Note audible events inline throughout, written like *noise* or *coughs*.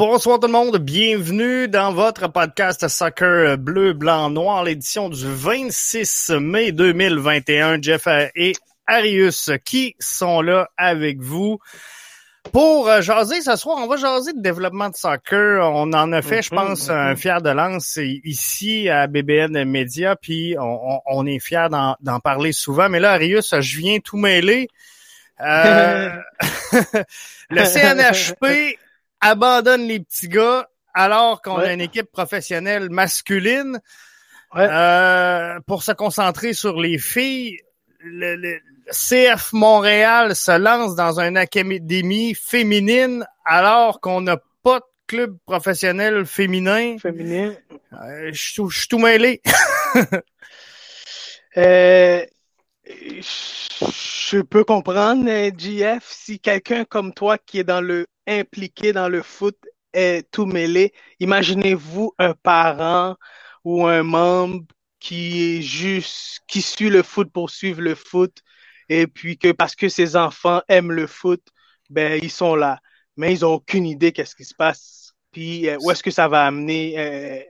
Bonsoir tout le monde, bienvenue dans votre podcast Soccer Bleu, Blanc, Noir, l'édition du 26 mai 2021. Jeff et Arius qui sont là avec vous. Pour euh, jaser ce soir, on va jaser de développement de soccer. On en a fait, je Mhm, pense, un fier de lance ici à BBN Media, puis on, est fier d'en d'en parler souvent. Mais là, Arius, je viens tout mêler. Euh, *laughs* *laughs* le CNHP abandonne les petits gars alors qu'on a une équipe professionnelle masculine Ouais. euh, pour se concentrer sur les filles. Le, le- CF Montréal se lance dans une académie féminine alors qu'on n'a pas de club professionnel féminin. féminin. Euh, Je suis tout- je suis tout mêlé. *laughs* Euh, je peux comprendre, GF, si quelqu'un comme toi qui est dans le impliqué dans le foot est tout mêlé, imaginez-vous un parent ou un membre qui est juste qui suit le foot pour suivre le foot et puis que parce que ses enfants aiment le foot, ben ils sont là, mais ils ont aucune idée qu'est-ce qui se passe, puis euh, où est-ce que ça va amener euh,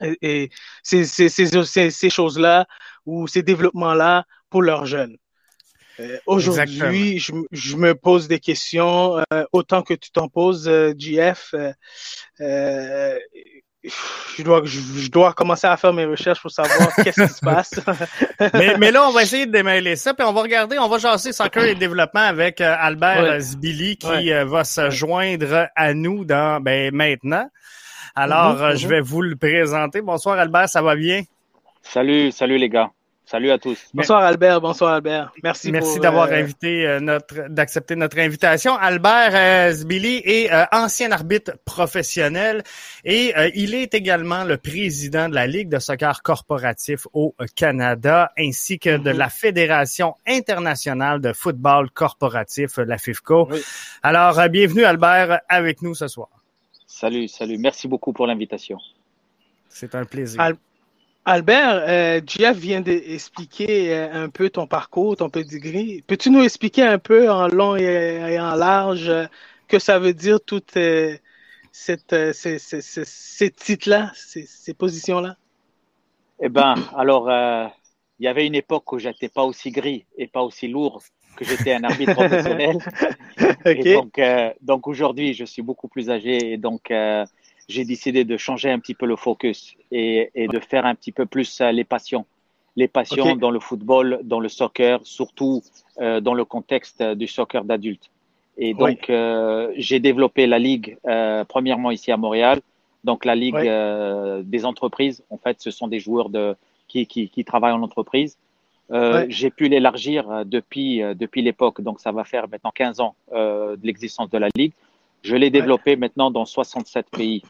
et, et ces, ces, ces, ces choses-là ou ces développements-là pour leurs jeunes. Euh, Aujourd'hui, je, me pose des questions euh, autant que tu t'en poses, euh, JF. euh, euh, je dois, je, je dois commencer à faire mes recherches pour savoir *laughs* qu'est-ce qui se passe. *laughs* mais, mais là, on va essayer de démêler ça, puis on va regarder, on va jaser soccer et développement avec euh, Albert Ouais. Zbili qui Ouais. euh, va se joindre à nous dans ben maintenant. Alors, mhm. je vais vous le présenter. Bonsoir Albert, ça va bien? Salut, salut les gars. Salut à tous. bonsoir Albert, bonsoir Albert. Merci, Merci d'avoir euh, invité euh, notre, d'accepter notre invitation. Albert euh, Zbili est euh, ancien arbitre professionnel et euh, il est également le président de la Ligue de soccer corporatif au Canada ainsi que de Mhm. la Fédération internationale de football corporatif, la FIFCO. Oui. Alors, euh, bienvenue Albert avec nous ce soir. Salut, salut. Merci beaucoup pour l'invitation. C'est un plaisir. Al- Albert, euh, Jeff vient d'expliquer euh, un peu ton parcours, ton pedigree. Peux-tu nous expliquer un peu en long et, et en large euh, que ça veut dire toutes euh, cette, euh, ces, ces, ces, ces titres-là, ces, ces positions-là? Eh ben, alors, euh, il y avait une époque où j'étais pas aussi gris et pas aussi lourd que j'étais un arbitre *laughs* professionnel. OK. Et donc, euh, donc aujourd'hui, je suis beaucoup plus âgé et donc euh, j'ai décidé de changer un petit peu le focus et, et de faire un petit peu plus euh, les passions. Les passions dans le football, dans le soccer, surtout euh, dans le contexte euh, du soccer d'adulte. Et Oui. donc, euh, j'ai développé la ligue, euh, premièrement ici à Montréal. Donc, la ligue Oui. euh, des entreprises, en fait, ce sont des joueurs de, qui, qui, qui travaillent en entreprise. Euh, Ouais. J'ai pu l'élargir depuis, depuis l'époque, donc ça va faire maintenant 15 ans euh, de l'existence de la Ligue. Je l'ai développé maintenant dans 67 pays.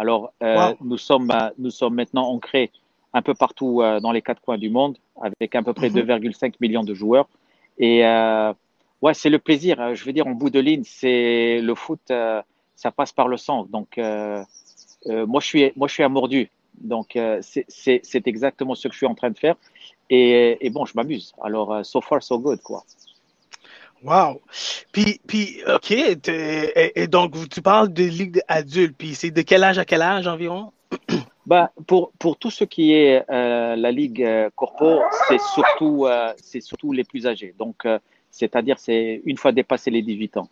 Alors, euh, Wow. nous, sommes, euh, nous sommes maintenant ancrés un peu partout euh, dans les quatre coins du monde, avec à peu près Mhm. 2,5 millions de joueurs. Et ouais, c'est le plaisir. Je veux dire, en bout de ligne, c'est le foot, ça passe par le sang. Donc, euh, euh, moi, je suis, moi, je suis un mordu. Donc, euh, c'est- exactement ce que je suis en train de faire. Et, et bon, je m'amuse. Alors, so far, so good, quoi. Wow. Puis, puis OK. Et, et donc, tu parles de ligue adulte. Puis, c'est de quel âge à quel âge environ? *clears throat* Bah, pour, pour tout ce qui est euh, la Ligue euh, Corpo, c'est surtout, euh, c'est surtout les plus âgés. Donc, euh, c'est-à-dire, c'est une fois dépassé les 18 ans.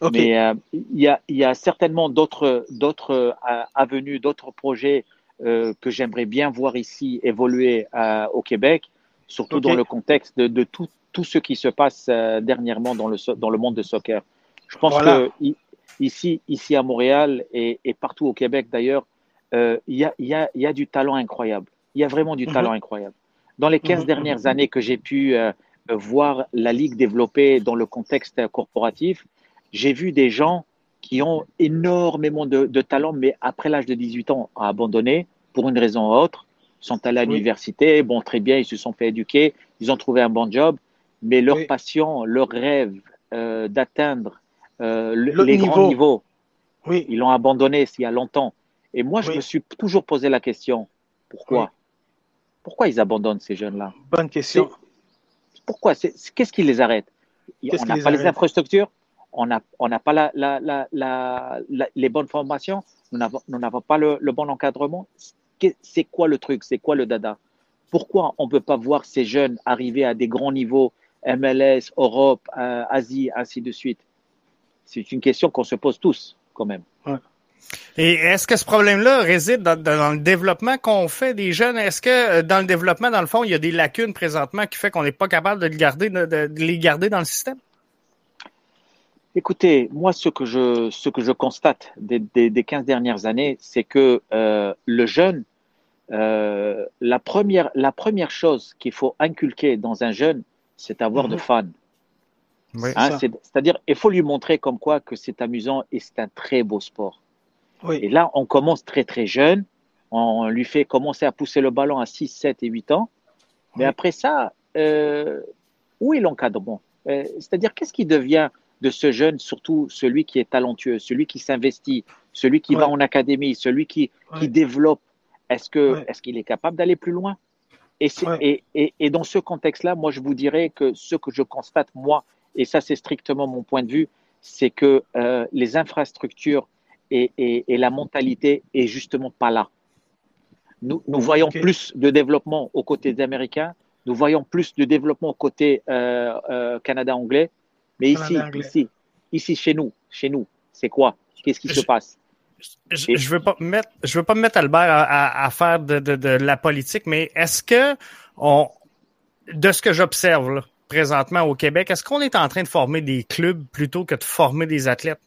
OK. Mais il y, a, y a certainement d'autres d'autres avenues, d'autres projets que j'aimerais bien voir ici évoluer au Québec, surtout dans le contexte de, de tout, tout ce qui se passe euh, dernièrement dans le, so- dans le monde de soccer. Je pense Voilà. que i- ici, ici à Montréal et, et partout au Québec d'ailleurs, euh, il y, a, y, a, y a du talent incroyable. Il y a vraiment du Mhm. talent incroyable. Dans les 15 Mhm, dernières années que j'ai pu euh, voir la Ligue développer dans le contexte corporatif, j'ai vu des gens qui ont énormément de, de talent, mais après l'âge de 18 ans, ont abandonné pour une raison ou autre, sont allés à Oui. l'université, bon, très bien, ils se sont fait éduquer, ils ont trouvé un bon job, mais leur Oui. passion, leur rêve euh, d'atteindre euh, le- Le les niveau. grands niveaux, Oui. ils l'ont abandonné il y a longtemps. Et moi, je Oui. me suis toujours posé la question, pourquoi? Pourquoi ils abandonnent ces jeunes-là? Bonne question. Pourquoi? Qu'est-ce qui les arrête? Qu'est-ce On n'a pas les infrastructures, on n'a on pas la, la, la, la, les bonnes formations, nous n'avons pas le, le, bon encadrement. C'est quoi le truc? C'est quoi le dada? Pourquoi on ne peut pas voir ces jeunes arriver à des grands niveaux, MLS, Europe, euh, Asie, ainsi de suite C'est une question qu'on se pose tous, quand même. Ouais. Et est-ce que ce problème-là réside dans, dans, le développement qu'on fait des jeunes? Est-ce que euh, dans le développement, dans le fond, il y a des lacunes présentement qui fait qu'on n'est pas capable de, le garder, de, de, les garder dans le système? Écoutez, moi, ce que je, ce que je constate des, des, des 15 dernières années, c'est que euh, le jeune, euh, la, première, la première chose qu'il faut inculquer dans un jeune, c'est avoir mmh. de fans. Oui, hein, C'est-à-dire, il faut lui montrer comme quoi que c'est amusant et c'est un très beau sport. Oui. Et là, on commence très très jeune, on lui fait commencer à pousser le ballon à 6, 7 et 8 ans. Mais oui. après ça, euh, où est l'encadrement? Euh, C'est-à-dire, qu'est-ce qui devient de ce jeune, surtout celui qui est talentueux, celui qui s'investit, celui qui va en académie, celui qui, développe, est-ce que ouais. est-ce qu'il est capable d'aller plus loin? Et, et, et, et, dans ce contexte-là, moi, je vous dirais que ce que je constate, moi, et ça, c'est strictement mon point de vue, c'est que euh, les infrastructures et, la mentalité est justement pas là. Nous, nous voyons okay. plus de développement aux côtés des Américains, nous voyons plus de développement aux côtés euh, euh, Canada-anglais, mais ici, ici, ici, chez nous, chez nous, c'est quoi? Qu'est-ce qui je, se passe? Je ne veux pas mettre, je veux pas me mettre Albert à, à, à faire de, de, de, la politique, mais est-ce que on, de ce que j'observe présentement au Québec, est-ce qu'on est en train de former des clubs plutôt que de former des athlètes?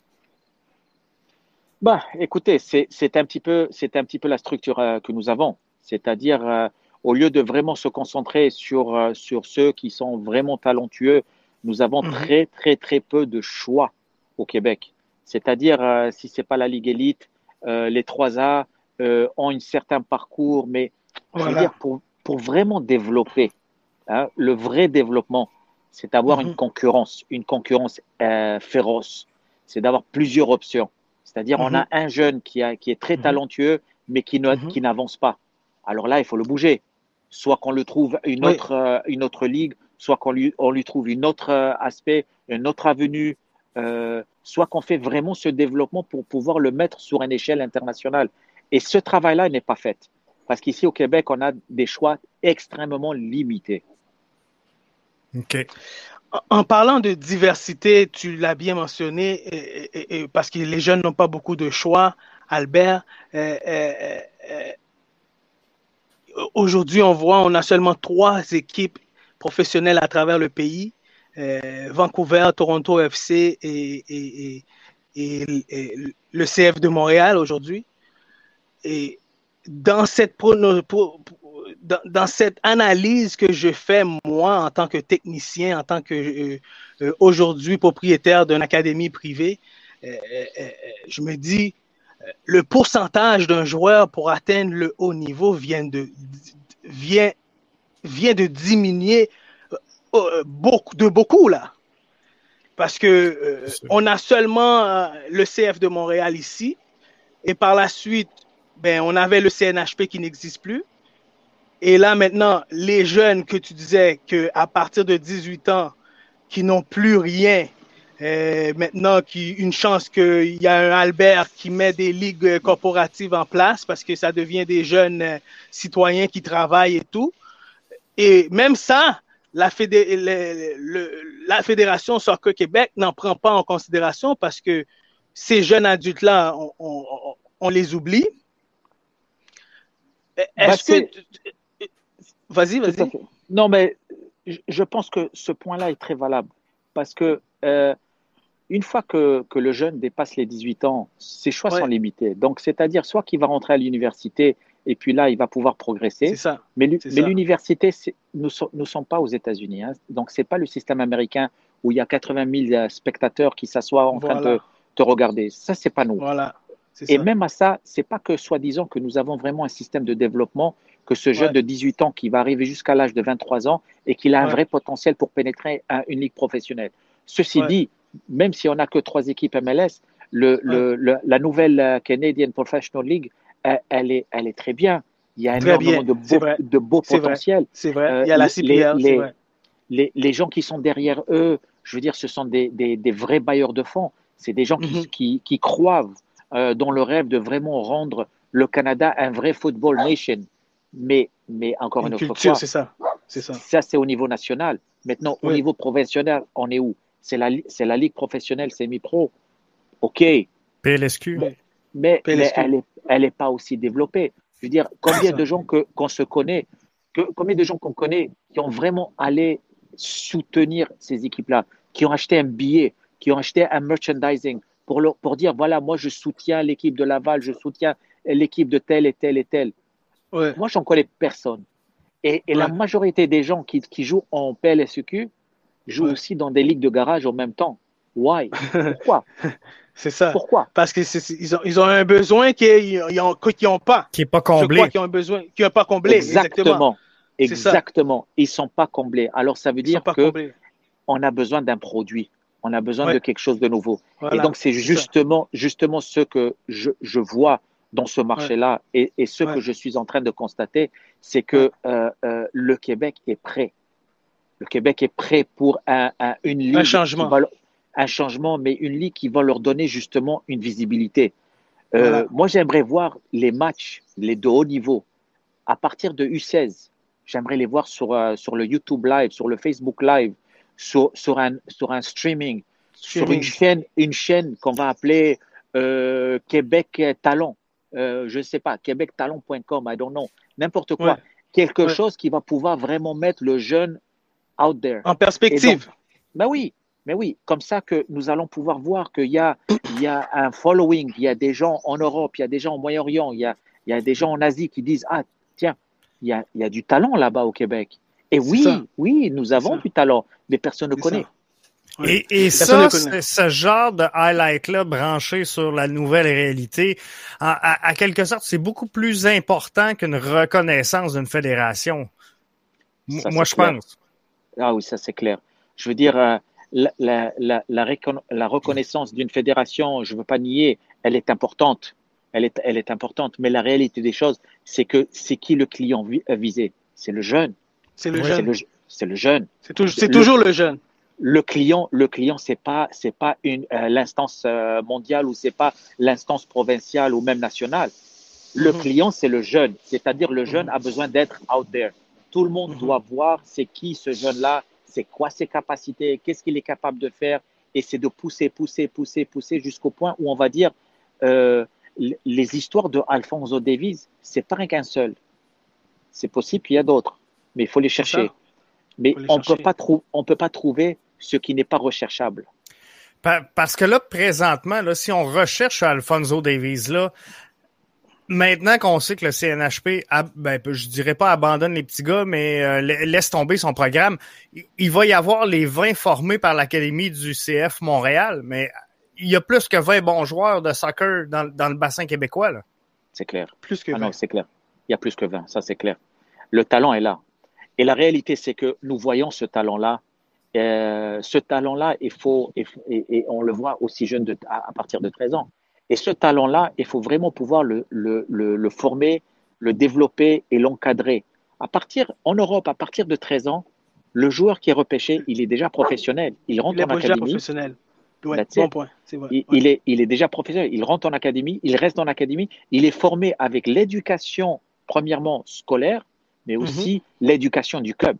Bah, écoutez, c'est un petit peu, c'est un petit peu la structure euh, que nous avons, c'est-à-dire euh, au lieu de vraiment se concentrer sur euh, sur ceux qui sont vraiment talentueux nous avons mmh. très, très, très peu de choix au Québec. C'est-à-dire, euh, si c'est pas la Ligue élite, euh, les 3A euh, ont un certain parcours, mais voilà. je veux dire, pour, pour vraiment développer, hein, le vrai développement, c'est d'avoir une concurrence, une concurrence féroce. C'est d'avoir plusieurs options. C'est-à-dire, on a un jeune qui, a, qui est très talentueux, mais qui n'avance pas. Alors là, il faut le bouger. Soit qu'on le trouve une, oui. autre, une autre ligue, soit qu'on lui, on lui trouve une autre aspect, une autre avenue, euh, soit qu'on fait vraiment ce développement pour pouvoir le mettre sur une échelle internationale. Et ce travail-là n'est pas fait. Parce qu'ici au Québec, on a des choix extrêmement limités. OK. En parlant de diversité, tu l'as bien mentionné, et, et, et, parce que les jeunes n'ont pas beaucoup de choix, Albert. Euh, Aujourd'hui, on voit, on a seulement trois équipes professionnels à travers le pays. Euh, Vancouver, Toronto FC et, le CF de Montréal aujourd'hui. Et dans cette, analyse que je fais, moi, en tant que technicien, en tant que euh, euh, aujourd'hui propriétaire d'une académie privée, je me dis, le pourcentage d'un joueur pour atteindre le haut niveau vient de, vient vient de diminuer beaucoup, de beaucoup là. Parce que euh, on a seulement euh, le CF de Montréal ici, et par la suite, ben, on avait le CNHP qui n'existe plus. Et là maintenant, les jeunes que tu disais que à partir de 18 ans, qui n'ont plus rien, euh, maintenant qui une chance qu'il y a un Albert qui met des ligues corporatives en place parce que ça devient des jeunes citoyens qui travaillent et tout. Et même ça, la, fédé le, le, la Fédération Soccer Québec n'en prend pas en considération parce que ces jeunes adultes-là, on, on, on, les oublie. Est-ce bah, que... Vas-y, vas-y. Non, mais je pense que ce point-là est très valable parce que euh, une fois que, que, le jeune dépasse les 18 ans, ses choix ouais. sont limités. Donc, c'est-à-dire soit qu'il va rentrer à l'université et puis là, il va pouvoir progresser. Ça. Mais l'université, nous ne sommes pas aux États-Unis. Hein. Donc, ce n'est pas le système américain où il y a 80 000 spectateurs qui s'assoient en voilà. train de te regarder. Ça, c'est pas nous. Voilà. Et ça. même à ça, c'est pas que soi-disant que nous avons vraiment un système de développement, que ce jeune ouais. de 18 ans qui va arriver jusqu'à l'âge de 23 ans et qu'il a un vrai potentiel pour pénétrer une ligue professionnelle. Ceci dit, même si on n'a que trois équipes MLS, le, le, le, la nouvelle euh, Canadian Professional League elle, elle, est, elle est très bien. Il y a très énormément de beaux, de beaux potentiels. C'est vrai. Euh, Il y a la CPL, les, les, les, les, gens qui sont derrière eux, je veux dire, ce sont des, des, des vrais bailleurs de fonds. C'est des gens qui, Mhm. qui, qui croient euh, dans le rêve de vraiment rendre le Canada un vrai football nation. Mais, mais encore une, Une autre culture, fois, c'est ça. C'est ça. ça, c'est au niveau national. Maintenant, au niveau professionnel, on est où? C'est la, la ligue professionnelle semi-pro. OK, PLSQ. Mais, mais PLSQ. elle n'est elle est pas aussi développée. Je veux dire, combien ça. de gens qu'on se connaît, que, combien de gens qu'on connaît qui ont vraiment allé soutenir ces équipes-là, qui ont acheté un billet, qui ont acheté un merchandising pour, leur, pour dire, voilà, moi, je soutiens l'équipe de Laval, je soutiens l'équipe de telle et telle et telle. Ouais. Moi, j'en connais personne. Et, et la majorité des gens qui, qui jouent en PLSEQ jouent Ouais. aussi dans des ligues de garage en même temps. Why? *laughs* Pourquoi? C'est ça. Pourquoi? Parce que ils, ont, ils ont un besoin qu'ils n'ont pas. Qui est pas comblé. qu'ils ont un besoin qu'ils n'ont pas comblé. Exactement. Exactement. Ils sont pas comblés. Alors, ça veut Ils dire que comblés. on a besoin d'un produit. On a besoin Ouais. de quelque chose de nouveau. Voilà. Et donc, c'est justement, justement ce que je, je vois dans ce marché-là et, et ce Ouais. que je suis en train de constater, c'est que euh, euh, le Québec est prêt. Le Québec est prêt pour un, un- une. Un changement. qui va un changement, mais une ligue qui va leur donner justement une visibilité. Euh, Voilà. Moi, j'aimerais voir les matchs, les de haut niveau, à partir de U16. J'aimerais les voir sur, euh, sur le YouTube Live, sur le Facebook Live, sur, sur, un, sur un streaming, sur une chaîne, une chaîne qu'on va appeler euh, Québec Talent. Je ne sais pas, québectalent.com, I don't know, n'importe quoi. Ouais. Quelque Ouais. chose qui va pouvoir vraiment mettre le jeune out there. En perspective. Ben oui, mais oui, comme ça que nous allons pouvoir voir qu'il y a, il y a un following, il y a des gens en Europe, il y a des gens au Moyen-Orient, il y a, il y a des gens en Asie qui disent Ah, tiens, il y a, il y a du talent là-bas au Québec. Et C'est oui, ça. oui, nous avons ça. du talent, mais personne ne C'est connaît. ça. Ouais. Et, ça, ce genre de highlight-là branché sur la nouvelle réalité, en- à, à quelque sorte, c'est beaucoup plus important qu'une reconnaissance d'une fédération. M- Ça, Moi, je clair. pense. Ah oui, ça c'est clair. Je veux dire, euh, la, la, la, la, reconnaissance d'une fédération, je ne veux pas nier, elle est importante. Elle est, elle est importante. Mais la réalité des choses, c'est que c'est qui le client euh, visé? C'est le jeune. C'est le C'est jeune. le, c'est le jeune. C'est toujours, c'est le- toujours le jeune. Le client, le client, c'est pas, c'est pas une euh, l'instance euh, mondiale ou c'est pas l'instance provinciale ou même nationale. Le Mhm. client, c'est le jeune. C'est-à-dire le jeune Mhm. a besoin d'être out there. Tout le monde Mhm. doit voir c'est qui ce jeune-là, c'est quoi ses capacités, qu'est-ce qu'il est capable de faire, et c'est de pousser, pousser, pousser, pousser jusqu'au point où on va dire euh, les histoires de Alfonso Davies, c'est pas un qu'un seul. C'est possible qu'il y a d'autres, mais il faut les chercher. Mais les on peut chercher. pas trou- on peut pas trouver ce qui n'est pas recherchable. Pa- Parce que là, présentement, là, si on recherche Alfonso Davies, là, maintenant qu'on sait que le CNHP, ben, je dirais pas abandonne les petits gars, mais euh, la- laisse tomber son programme, il- il va y avoir les 20 formés par l'Académie du CF Montréal, mais il y a plus que 20 bons joueurs de soccer dans, dans le bassin québécois. Là. C'est clair. Plus que Ah non, 20. c'est clair. Il y a plus que 20, ça c'est clair. Le talent est là. Et la réalité, c'est que nous voyons ce talent-là. Euh, ce talent-là, il faut, il faut- et, et on le voit aussi jeune de, à, à partir de 13 ans. Et ce talent-là, il faut vraiment pouvoir le, le, le, le former, le développer et l'encadrer. À partir, en Europe, à partir de 13 ans, le joueur qui est repêché, il est déjà professionnel. Il rentre Il est en déjà académie. professionnel. Ouais, That's bon it. point. C'est vrai. Il, Ouais. il est, il est déjà professionnel. Il rentre en académie, il reste en académie. Il est formé avec l'éducation, premièrement scolaire, mais Mhm. aussi l'éducation du club.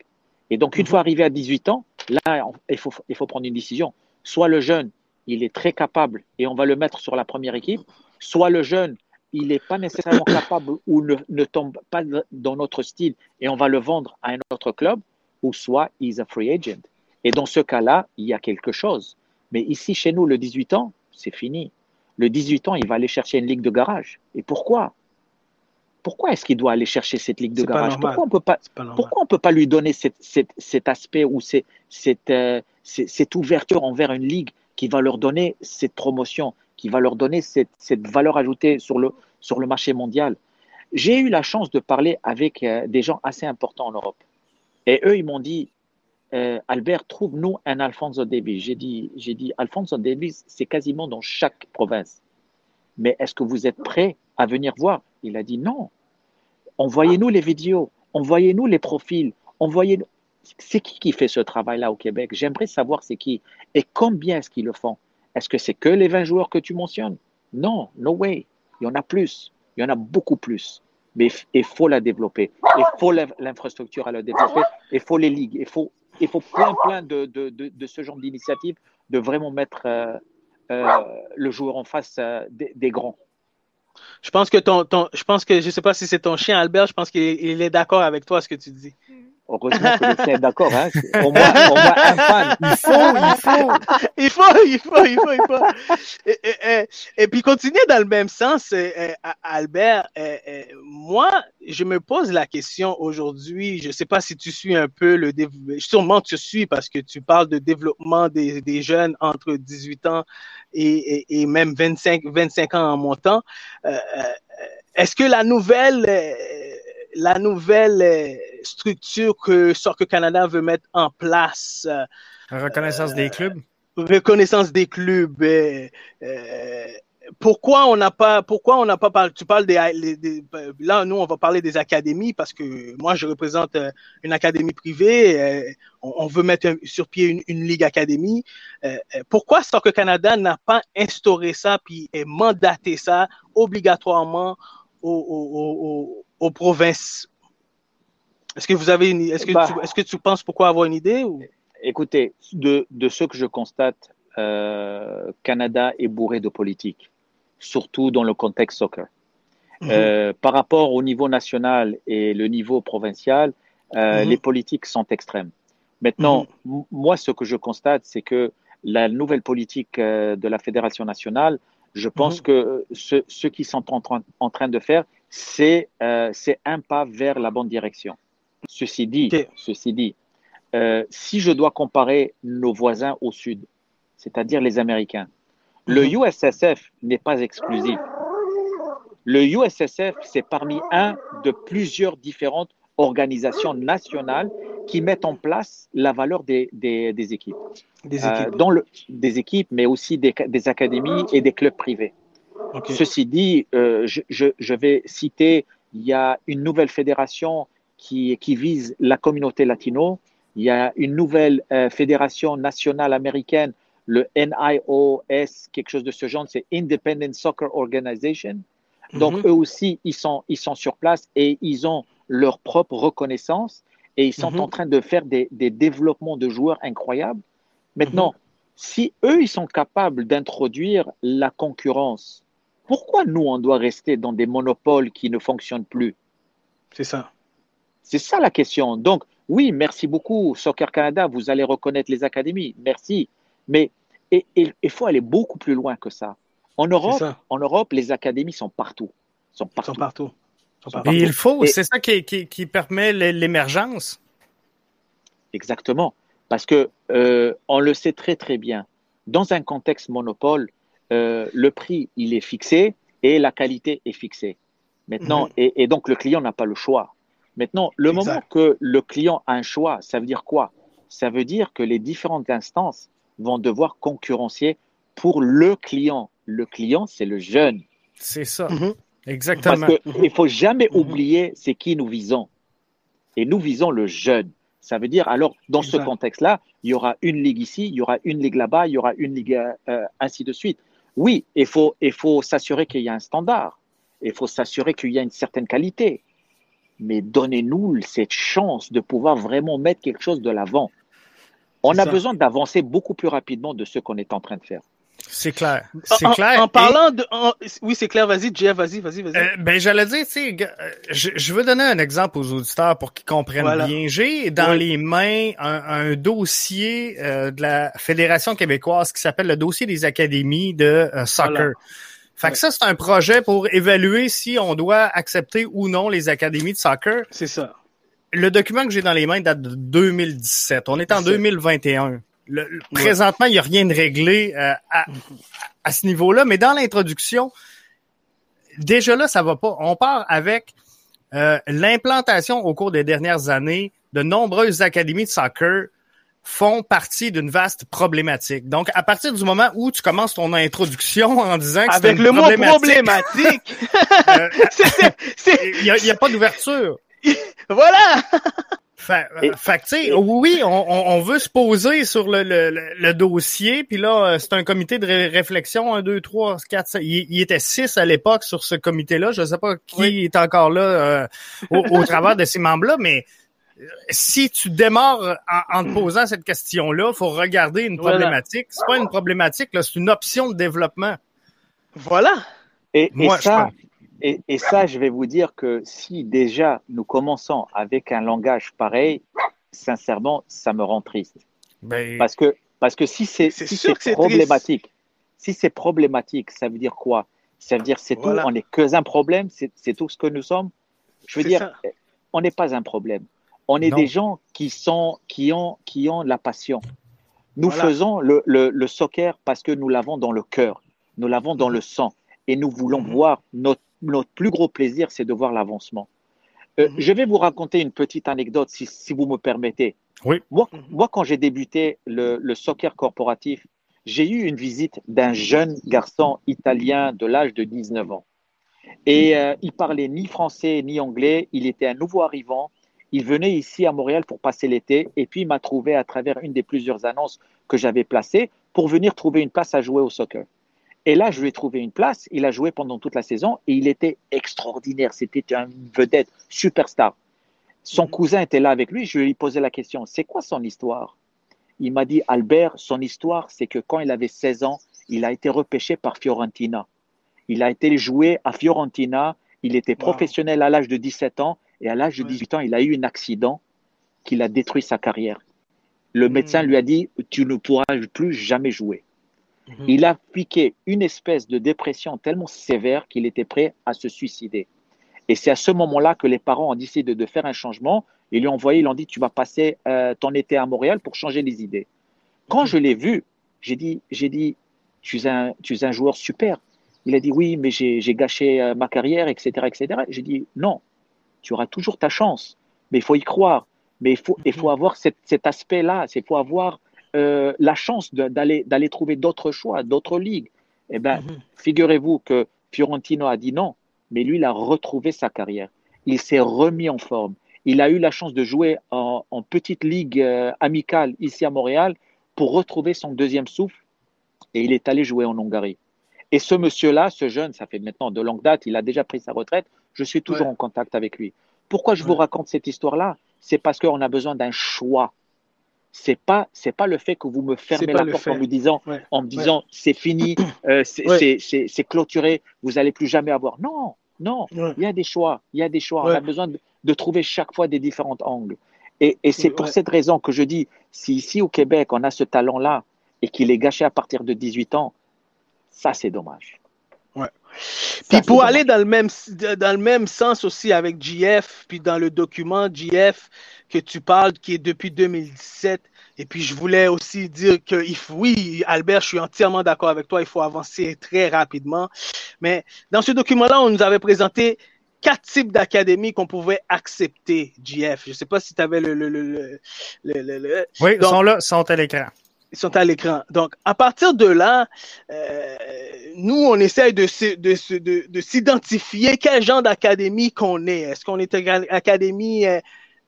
Et donc, une Mhm. fois arrivé à 18 ans, là, il faut, il faut prendre une décision. Soit le jeune, il est très capable et on va le mettre sur la première équipe, soit le jeune, il n'est pas nécessairement *coughs* capable ou ne, ne tombe pas dans notre style et on va le vendre à un autre club, ou soit il est a free agent. Et dans ce cas-là, il y a quelque chose. Mais ici, chez nous, le 18 ans, c'est fini. Le 18 ans, il va aller chercher une ligue de garage. Et pourquoi? Pourquoi est-ce qu'il doit aller chercher cette ligue de garage? Pourquoi on peut pas pourquoi on ne peut pas lui donner cette- cette- cet aspect ou cette, euh, ces- cette ouverture envers une ligue qui va leur donner cette promotion, qui va leur donner cette, valeur ajoutée sur le, sur le marché mondial J'ai eu la chance de parler avec euh, des gens assez importants en Europe. Et eux, ils m'ont dit, euh, Albert, trouve-nous un Alfonso Davies. J'ai dit, dit, Alfonso Davies, c'est quasiment dans chaque province. Mais est-ce que vous êtes prêt à venir voir? Il a dit non. Envoyez-nous les vidéos, envoyez-nous les profils, envoyez c'est qui qui fait ce travail-là au Québec? J'aimerais savoir c'est qui et combien est-ce qu'ils le font? Est-ce que c'est que les 20 joueurs que tu mentionnes? Non, no way. Il y en a plus. Il y en a beaucoup plus. Mais il faut la développer. Il faut l'infrastructure à la développer. Il faut les ligues. Il faut, plein, plein de, de, de, ce genre d'initiative de vraiment mettre euh, euh, le joueur en face euh, des, grands. Je pense que je pense sais pas si c'est ton chien Albert, je pense qu'il est d'accord avec toi ce que tu dis. Heureusement que le est d'accord, hein. *laughs* Au moins, un fan. Il faut, il faut. il faut, il faut, il faut, il faut. Et, et, et, puis continuer dans le même sens, euh, euh, Albert. Euh, moi, je me pose la question aujourd'hui. Je sais pas si tu suis un peu le sûrement tu suis parce que tu parles de développement des, des jeunes entre 18 ans et, et, même 25, 25 ans en montant. Est-ce que la nouvelle la nouvelle euh, structure que Soccer Canada veut mettre en place. Euh, reconnaissance des clubs. Reconnaissance des clubs. Euh, pourquoi on n'a pas, pourquoi on n'a pas parlé, tu parles des, là, nous, on va parler des académies parce que moi, je représente une académie privée. on, veut mettre sur pied une, ligue académie. pourquoi Soccer Canada n'a pas instauré ça puis mandaté ça obligatoirement aux, aux provinces. Est-ce que vous avez une, est-ce que, bah. tu, est-ce que tu penses pourquoi avoir une idée ou? Écoutez, de, de ce que je constate, euh, Canada est bourré de politique, surtout dans le contexte soccer. Mhm. Euh, par rapport au niveau national et le niveau provincial, euh, mhm. les politiques sont extrêmes. Maintenant, mhm. moi, ce que je constate, c'est que la nouvelle politique de la Fédération nationale, je pense que ce, ce qu'ils sont en, en, train de faire, euh, c'est un pas vers la bonne direction. Ceci dit, ceci dit euh, si je dois comparer nos voisins au sud, c'est-à-dire les Américains, le mhm. USSF n'est pas exclusif. Le USSF, c'est parmi un de plusieurs différentes organisations nationales qui mettent en place la valeur des, des, équipes. Des euh, équipes. le, des équipes, mais aussi des, des académies et des clubs privés. Ceci dit, euh, je, vais citer, il y a une nouvelle fédération qui, qui vise la communauté latino. Il y a une nouvelle euh, fédération nationale américaine, le NIOS, quelque chose de ce genre, c'est Independent Soccer Organization. Donc, mhm. eux aussi, ils sont, ils sont sur place et ils ont leur propre reconnaissance et ils sont mhm. en train de faire des, des, développements de joueurs incroyables. Maintenant, mhm. si eux, ils sont capables d'introduire la concurrence pourquoi nous, on doit rester dans des monopoles qui ne fonctionnent plus? C'est ça. C'est ça la question. Donc, oui, merci beaucoup, Soccer Canada, vous allez reconnaître les académies, merci. Mais il faut aller beaucoup plus loin que ça. En Europe, en Europe, les académies sont partout. Sont partout. Sont partout. Et il faut, c'est ça qui, qui, permet l'émergence. Exactement. Parce que euh, on le sait très très bien. Dans un contexte monopole, euh, le prix, il est fixé et la qualité est fixée. Maintenant, et, donc le client n'a pas le choix. Maintenant, le moment que le client a un choix, ça veut dire quoi? Ça veut dire que les différentes instances vont devoir concurrencier pour le client. Le client, c'est le jeune. C'est ça. Mhm. Exactement. Parce qu'il ne faut jamais mhm. oublier c'est qui nous visons. Et nous visons le jeune. Ça veut dire, alors, dans ce contexte-là, il y aura une ligue ici, il y aura une ligue là-bas, il y aura une ligue euh, ainsi de suite. Oui, il faut, il faut s'assurer qu'il y a un standard. Il faut s'assurer qu'il y a une certaine qualité. Mais donnez-nous cette chance de pouvoir vraiment mettre quelque chose de l'avant. On a besoin d'avancer beaucoup plus rapidement de ce qu'on est en train de faire. C'est clair. C'est clair. En parlant de. Oui, c'est clair. Vas-y, Jeff, vas-y, vas-y, vas-y. Euh, ben, j'allais dire, tu sais, euh, je, veux donner un exemple aux auditeurs pour qu'ils comprennent bien. J'ai dans les mains un, dossier euh, de la Fédération québécoise qui s'appelle le dossier des académies de soccer. Fait que ça, c'est un projet pour évaluer si on doit accepter ou non les académies de soccer. C'est ça. Le document que j'ai dans les mains date de 2017. On est en 2021 présentement, il n'y a rien de réglé euh, à, ce niveau-là, mais dans l'introduction, déjà là, ça va pas. On part avec euh, l'implantation au cours des dernières années de nombreuses académies de soccer font partie d'une vaste problématique. Donc, à partir du moment où tu commences ton introduction *laughs* en disant que avec le mot problématique, euh, *laughs* *laughs* il n'y a, a, pas d'ouverture. voilà. Fait, fait oui, on, on, veut se poser sur le, le, le dossier, puis là, euh, c'est un comité de réflexion, un, deux, trois, quatre, il, il était six à l'époque sur ce comité-là. Je ne sais pas qui est encore là euh, au, au travers de ces membres-là, mais si tu démarres en, te posant cette question-là, faut regarder une problématique. C'est pas une problématique, là, c'est une option de développement. Voilà. Et, ça, et, ça, je vais vous dire que si déjà nous commençons avec un langage pareil, sincèrement, ça me rend triste. Ben, parce que parce que si c'est si problématique, si c'est problématique, ça veut dire quoi? Ça veut dire c'est tout, on n'est que un problème, c'est tout ce que nous sommes? Je veux dire, on n'est pas un problème. On est des gens qui sont, qui ont, qui ont la passion. Nous faisons le, le, soccer parce que nous l'avons dans le cœur, nous l'avons dans le sang, et nous voulons mhm. voir notre, notre plus gros plaisir, c'est de voir l'avancement. Euh, mhm. Je vais vous raconter une petite anecdote, si, si vous me permettez. Oui. Moi, mhm. moi quand j'ai débuté le, le, soccer corporatif, j'ai eu une visite d'un jeune garçon italien de l'âge de 19 ans. Et euh, il parlait ni français ni anglais. Il était un nouveau arrivant. Il venait ici à Montréal pour passer l'été et puis il m'a trouvé à travers une des plusieurs annonces que j'avais placées pour venir trouver une place à jouer au soccer. Et là, je lui ai trouvé une place. Il a joué pendant toute la saison et il était extraordinaire. C'était une vedette, superstar. Son mhm. cousin était là avec lui. Je lui ai posé la question c'est quoi son histoire? Il m'a dit Albert, son histoire, c'est que quand il avait 16 ans, il a été repêché par Fiorentina. Il a été joué à Fiorentina. Il était professionnel à l'âge de 17 ans et à l'âge de 18 ans, il a eu un accident qui a détruit sa carrière. Le hmm. médecin lui a dit, tu ne pourras plus jamais jouer. Hmm. Il a piqué une espèce de dépression tellement sévère qu'il était prêt à se suicider. Et c'est à ce moment-là que les parents ont décidé de faire un changement. Ils lui ont envoyé, ils lui ont dit, tu vas passer euh, ton été à Montréal pour changer les idées. Quand hmm. je l'ai vu, j'ai dit, j'ai dit, tu es, un, tu es un joueur super. Il a dit, oui, mais j'ai gâché euh, ma carrière, etc., etc. J'ai dit, non, tu auras toujours ta chance. Mais il faut y croire. Mais il faut, il faut mhm. avoir cet, aspect-là. Il faut avoir euh, la chance d'aller, trouver d'autres choix, d'autres ligues. Eh bien, mhm. figurez-vous que Fiorentino a dit non, mais lui, il a retrouvé sa carrière. Il s'est remis en forme. Il a eu la chance de jouer en, petite ligue euh, amicale ici à Montréal pour retrouver son deuxième souffle et il est allé jouer en Hongrie. Et ce monsieur-là, ce jeune, ça fait maintenant de longue date, il a déjà pris sa retraite, je suis toujours en contact avec lui. Pourquoi je vous raconte cette histoire-là? C'est parce qu'on a besoin d'un choix. C'est pas c'est pas le fait que vous me fermez la porte en me disant en me disant c'est fini, *clears throat* euh, c'est clôturé, vous n'allez plus jamais avoir. Non, non, il y a des choix, il y a des choix. On a besoin de, trouver chaque fois des différents angles. Et, et c'est pour cette raison que je dis, si ici au Québec on a ce talent-là et qu'il est gâché à partir de 18 ans, ça c'est dommage. Puis pour aller dans le même dans le même sens aussi avec GF, puis dans le document GF que tu parles, qui est depuis 2017. Et puis je voulais aussi dire que oui, Albert, je suis entièrement d'accord avec toi. Il faut avancer très rapidement. Mais dans ce document-là, on nous avait présenté quatre types d'académies qu'on pouvait accepter, GF. Je ne sais pas si tu avais le, le, le, le, Oui, ils sont là, sont à l'écran. Ils sont à l'écran. Donc, à partir de là, euh, nous, on essaye de, de, de, de s'identifier quel genre d'académie qu'on est. Est-ce qu'on est une académie euh,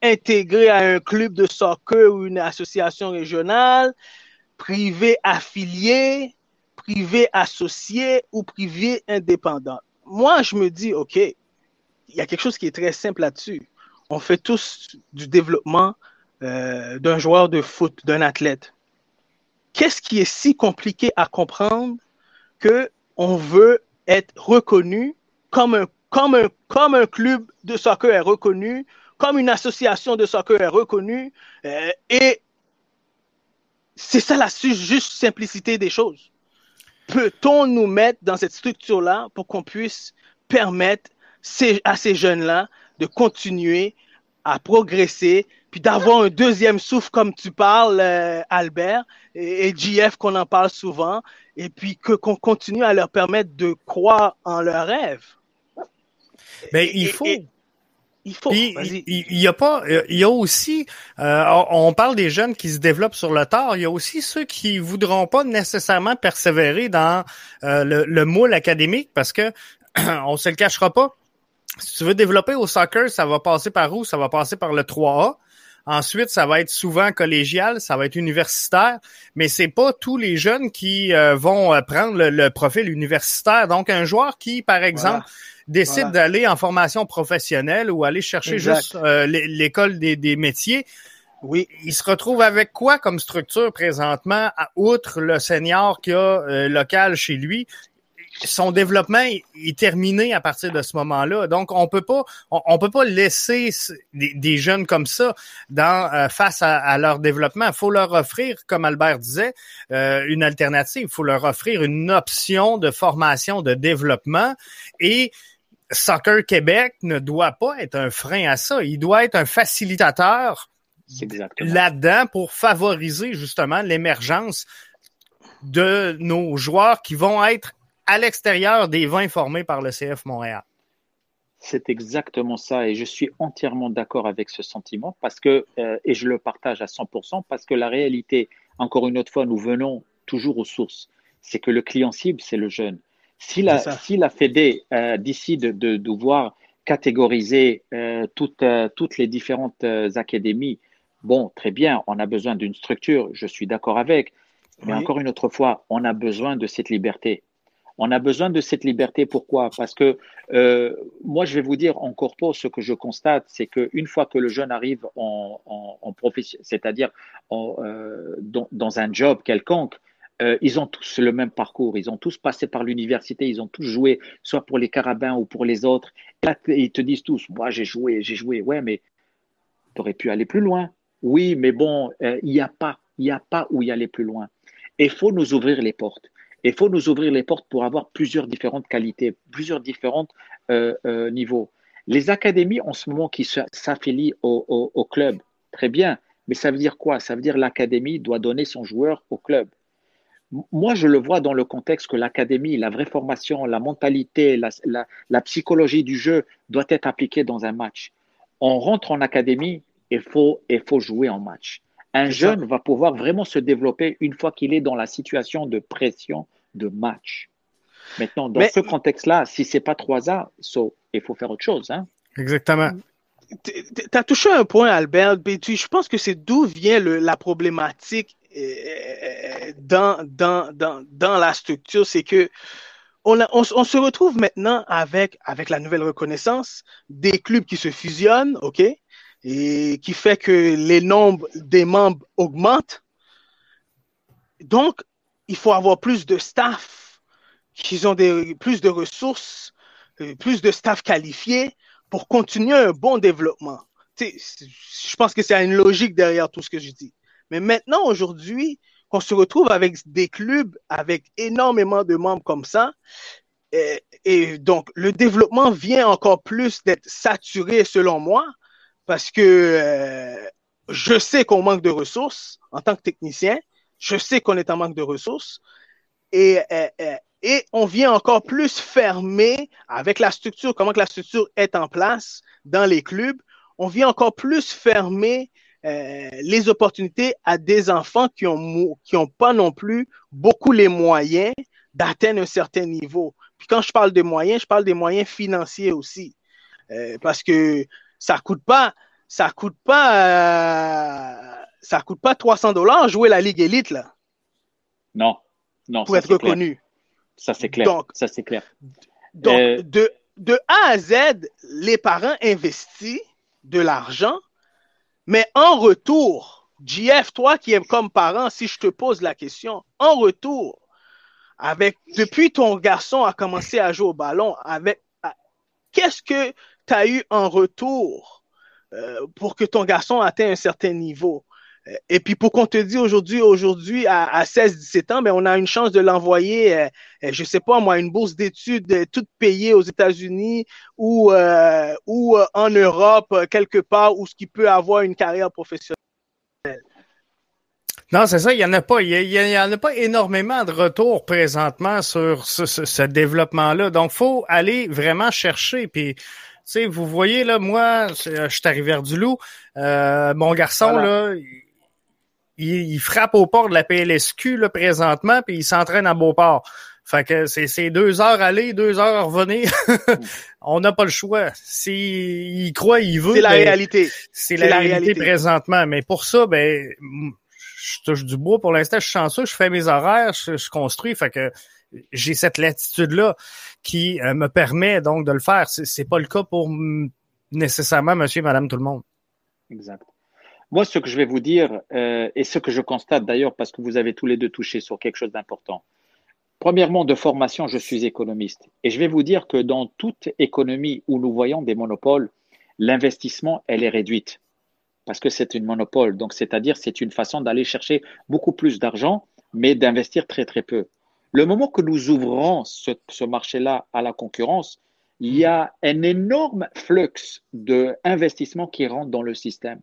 intégrée à un club de soccer ou une association régionale, privée affiliée, privée associée ou privée indépendante? Moi, je me dis, OK, il y a quelque chose qui est très simple là-dessus. On fait tous du développement euh, d'un joueur de foot, d'un athlète qu'est-ce qui est si compliqué à comprendre que on veut être reconnu comme un, comme un, comme un club de soccer est reconnu, comme une association de soccer est reconnue, euh, et c'est ça la juste simplicité des choses. Peut-on nous mettre dans cette structure-là pour qu'on puisse permettre à ces jeunes-là de continuer à progresser, puis d'avoir un deuxième souffle comme tu parles, euh, Albert, et, JF qu'on en parle souvent, et puis que qu'on continue à leur permettre de croire en leurs rêves. Mais il faut. il faut. Il, y a pas. Il y a aussi. Euh, on parle des jeunes qui se développent sur le tard. Il y a aussi ceux qui voudront pas nécessairement persévérer dans euh, le, le moule académique parce que *clears throat* on se le cachera pas si tu veux développer au soccer, ça va passer par où? Ça va passer par le 3A. Ensuite, ça va être souvent collégial, ça va être universitaire, mais c'est pas tous les jeunes qui euh, vont euh, prendre le, profil universitaire. Donc, un joueur qui, par exemple, décide d'aller en formation professionnelle ou aller chercher juste euh, l'école des, des métiers, oui. Il se retrouve avec quoi comme structure présentement, outre le senior qui a local chez lui? Son développement est terminé à partir de ce moment-là. Donc, on peut pas, on, peut pas laisser des, jeunes comme ça dans euh, face à, leur développement. Il faut leur offrir, comme Albert disait, euh, une alternative. Il faut leur offrir une option de formation, de développement et Soccer Québec ne doit pas être un frein à ça. Il doit être un facilitateur là-dedans pour favoriser justement l'émergence de nos joueurs qui vont être à l'extérieur des vins formés par le CF Montréal. C'est exactement ça et je suis entièrement d'accord avec ce sentiment parce que, euh, et je le partage à 100%, parce que la réalité, encore une autre fois, nous venons toujours aux sources, c'est que le client cible, c'est le jeune. Si la, si la Fédé euh, décide de, devoir catégoriser euh, toutes, toutes les différentes académies, bon, très bien, on a besoin d'une structure, je suis d'accord avec, mais encore une autre fois, on a besoin de cette liberté. On a besoin de cette liberté. Pourquoi? Parce que euh, moi, je vais vous dire en corpo, ce que je constate, c'est qu'une fois que le jeune arrive en, profession, c'est-à-dire euh, dans, un job quelconque, euh, ils ont tous le même parcours, ils ont tous passé par l'université, ils ont tous joué, soit pour les carabins ou pour les autres. ils te disent tous, moi j'ai joué, j'ai joué, ouais, mais tu aurais pu aller plus loin. Oui, mais bon, il n'y a pas, il n'y a pas où y aller plus loin. Il faut nous ouvrir les portes. Il faut nous ouvrir les portes pour avoir plusieurs différentes qualités, plusieurs différents euh, euh, niveaux. Les académies en ce moment qui s'affilient au, club, très bien, mais ça veut dire quoi? Ça veut dire l'académie doit donner son joueur au club. Moi, je le vois dans le contexte que l'académie, la vraie formation, la mentalité, la, psychologie du jeu doit être appliquée dans un match. On rentre en académie, il il faut jouer en match. Un jeune va pouvoir vraiment se développer une fois qu'il est dans la situation de pression de match. Maintenant, dans ce contexte-là, si c'est pas 3A, il faut faire autre chose. Hein? Exactement. Tu as touché un point, Albert. Je pense que c'est d'où vient la problématique euh, dans, dans, dans, dans la structure. C'est que on, on, se retrouve maintenant avec, avec la nouvelle reconnaissance des clubs qui se fusionnent, OK? Et qui fait que les nombres des membres augmentent. Donc, il faut avoir plus de staff, qui ont des, plus de ressources, euh, plus de staff qualifié pour continuer un bon développement. je pense que c'est une logique derrière tout ce que je dis. Mais maintenant, aujourd'hui, qu'on se retrouve avec des clubs avec énormément de membres comme ça, et, et donc le développement vient encore plus d'être saturé selon moi parce que euh, je sais qu'on manque de ressources en tant que technicien. Je sais qu'on est en manque de ressources. Et, euh, euh, et, on vient encore plus fermer avec la structure, comment que la structure est en place dans les clubs. On vient encore plus fermer les opportunités à des enfants qui ont qui ont pas non plus beaucoup les moyens d'atteindre un certain niveau. Puis quand je parle de moyens, je parle des moyens financiers aussi, parce que ça coûte pas, ça coûte pas, euh, ça coûte pas 300 dollars jouer la Ligue Élite, là. Non, non. Pour être reconnu. Ça, c'est clair. Donc, ça, c'est clair. Donc, euh, de, de A à Z, les parents investissent de l'argent, mais en retour, JF, toi qui es comme parent, si je te pose la question, en retour, avec, depuis ton garçon a commencé à jouer au ballon, avec, qu'est-ce que tu as eu en retour euh, pour que ton garçon atteigne un certain niveau. Euh, et puis pour qu'on te dise aujourd'hui, aujourd'hui à, 16-17 ans, ben on a une chance de l'envoyer, euh, je sais pas moi, une bourse d'études toute payée aux États-Unis ou ou en Europe quelque part où ce qui peut avoir une carrière professionnelle. Non, c'est ça, il y en a pas. Il y, en a pas énormément de retours présentement sur ce, développement-là. Donc, faut aller vraiment chercher. Puis, sais, vous voyez, là, moi, je suis à Rivière-du-Loup. Euh, mon garçon, là, il, frappe au port de la PLSQ, là, présentement, puis il s'entraîne à Beauport. Fait que c'est deux heures aller, deux heures revenir. *laughs* on n'a pas le choix. S'il croit, il veut. C'est la ben, réalité. C'est la, réalité, présentement. Mais pour ça, ben, je touche du bois. Pour l'instant, je suis chanceux, je fais mes horaires, je, construis. Fait que j'ai cette latitude-là qui euh, me permet donc de le faire. C'est pas le cas pour nécessairement monsieur et madame tout le monde. Exact. Moi, ce que je vais vous dire, euh, et ce que je constate d'ailleurs, parce que vous avez tous les deux touché sur quelque chose d'important. Premièrement, de formation, je suis économiste. Et je vais vous dire que dans toute économie où nous voyons des monopoles, l'investissement, elle est réduite. Parce que c'est une monopole. Donc, c'est-à-dire, c'est une façon d'aller chercher beaucoup plus d'argent, mais d'investir très, très peu. Le moment que nous ouvrons ce, ce marché-là à la concurrence, il y a un énorme flux d'investissement qui rentre dans le système.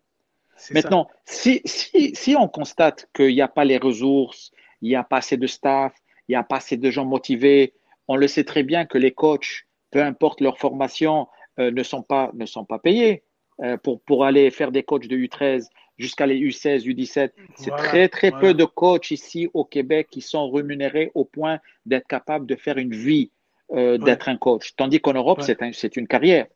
Maintenant, si, si, si, on constate qu'il n'y a pas les ressources, il n'y a pas assez de staff, il n'y a pas assez de gens motivés, on le sait très bien que les coachs, peu importe leur formation, euh, ne, sont pas, ne sont pas payés euh, pour, pour aller faire des coachs de U13 jusqu'à les U16, U17. C'est très, très peu de coachs ici au Québec qui sont rémunérés au point d'être capables de faire une vie, euh, d'être un coach. Tandis qu'en Europe, c'est un, une carrière.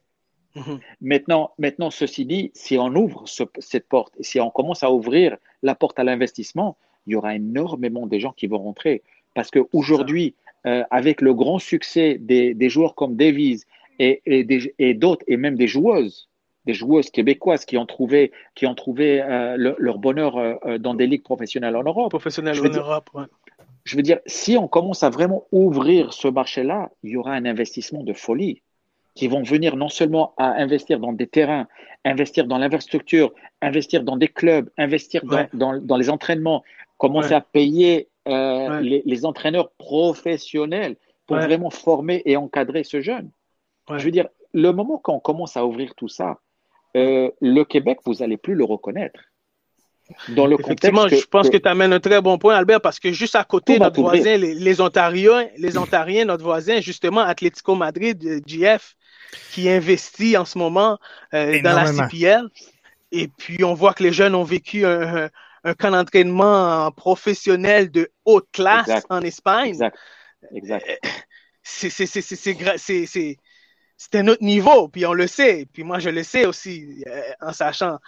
Mhm. Maintenant, maintenant, ceci dit, si on ouvre cette porte, si on commence à ouvrir la porte à l'investissement, il y aura énormément de gens qui vont rentrer. Parce qu'aujourd'hui, euh, avec le grand succès des, joueurs comme Davies et, et d'autres, et même des joueuses, des joueuses québécoises qui ont trouvé, qui ont trouvé euh, leur bonheur euh, dans des ligues professionnelles en Europe. Professionnelles en Europe, Je veux dire, si on commence à vraiment ouvrir ce marché-là, il y aura un investissement de folie qui vont venir non seulement à investir dans des terrains, investir dans l'infrastructure, investir dans des clubs, investir dans, les entraînements, commencer à payer euh, les, entraîneurs professionnels pour vraiment former et encadrer ce jeune. Je veux dire, le moment qu'on commence à ouvrir tout ça, euh, le Québec, vous n'allez plus le reconnaître. Dans le Effectivement, je pense que, tu amènes un très bon point, Albert, parce que juste à côté, notre voisin, les, Ontariens, les Ontariens, notre voisin, justement, Atlético Madrid, euh, GF, qui investit en ce moment euh, dans la CPL. Et puis, on voit que les jeunes ont vécu un, un camp d'entraînement professionnel de haute classe en Espagne. Exact. exact. C'est c'est un autre niveau, puis on le sait, puis moi je le sais aussi, euh, en sachant,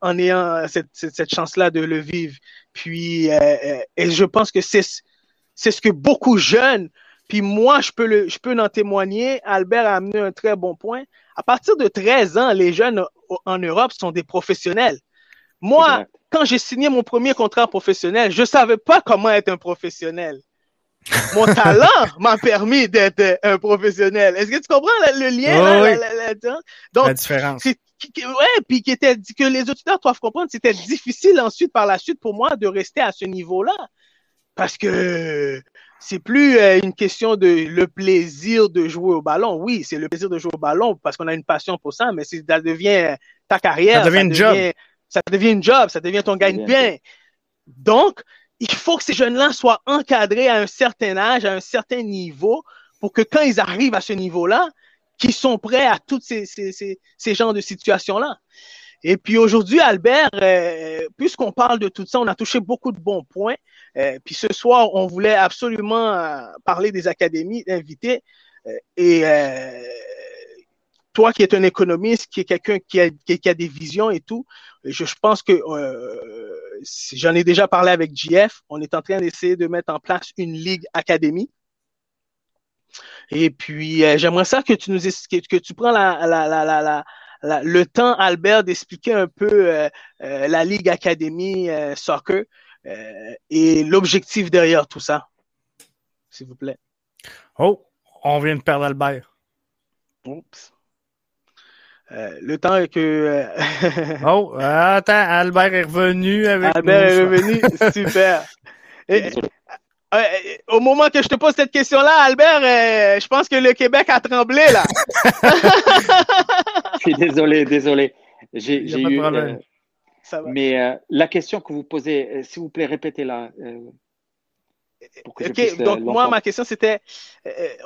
en, ayant cette, cette, chance-là de le vivre. Puis, euh, euh, et je pense que c'est c'est ce que beaucoup jeunes, puis moi je peux le, je peux en témoigner. Albert a amené un très bon point. À partir de 13 ans, les jeunes en Europe sont des professionnels. Moi, quand j'ai signé mon premier contrat professionnel, je savais pas comment être un professionnel. Mon talent m'a permis d'être un professionnel. Est-ce que tu comprends le, lien là, la, Donc, la différence. ouais, puis qui était que les auditeurs doivent comprendre, c'était difficile ensuite par la suite pour moi de rester à ce niveau-là parce que c'est plus euh, une question de le plaisir de jouer au ballon. Oui, c'est le plaisir de jouer au ballon parce qu'on a une passion pour ça, mais ça devient ta carrière, ça devient, un job. ça devient une job, ça devient ton gagne-pain. Donc, il faut que ces jeunes-là soient encadrés à un certain âge, à un certain niveau, pour que quand ils arrivent à ce niveau-là, qu'ils sont prêts à toutes ces, ces, ces, ces genres de situations-là. Et puis aujourd'hui, Albert, euh, puisqu'on parle de tout ça, on a touché beaucoup de bons points. Euh, puis ce soir, on voulait absolument euh, parler des académies, invités. et toi qui es un économiste, qui est quelqu'un qui a, qui, a, des visions et tout, je, je pense que j'en ai déjà parlé avec JF. On est en train d'essayer de mettre en place une ligue académie. Et puis, euh, j'aimerais ça que tu nous que, que tu prends la, la, la, la, le temps, Albert, d'expliquer un peu euh, euh, la Ligue Académie Soccer et l'objectif derrière tout ça. S'il vous plaît. Oh, on vient de perdre Albert. Oups. Euh, le temps que. Euh, *laughs* oh, attends, Albert est revenu avec Albert est revenu, *laughs* super. Euh, au moment que je te pose cette question-là, Albert, je pense que le Québec a tremblé là. *laughs* je suis désolé, désolé. J'ai eu. mais la question que vous posez, s'il vous plaît, répétez-la. Ok, donc moi, ma question c'était,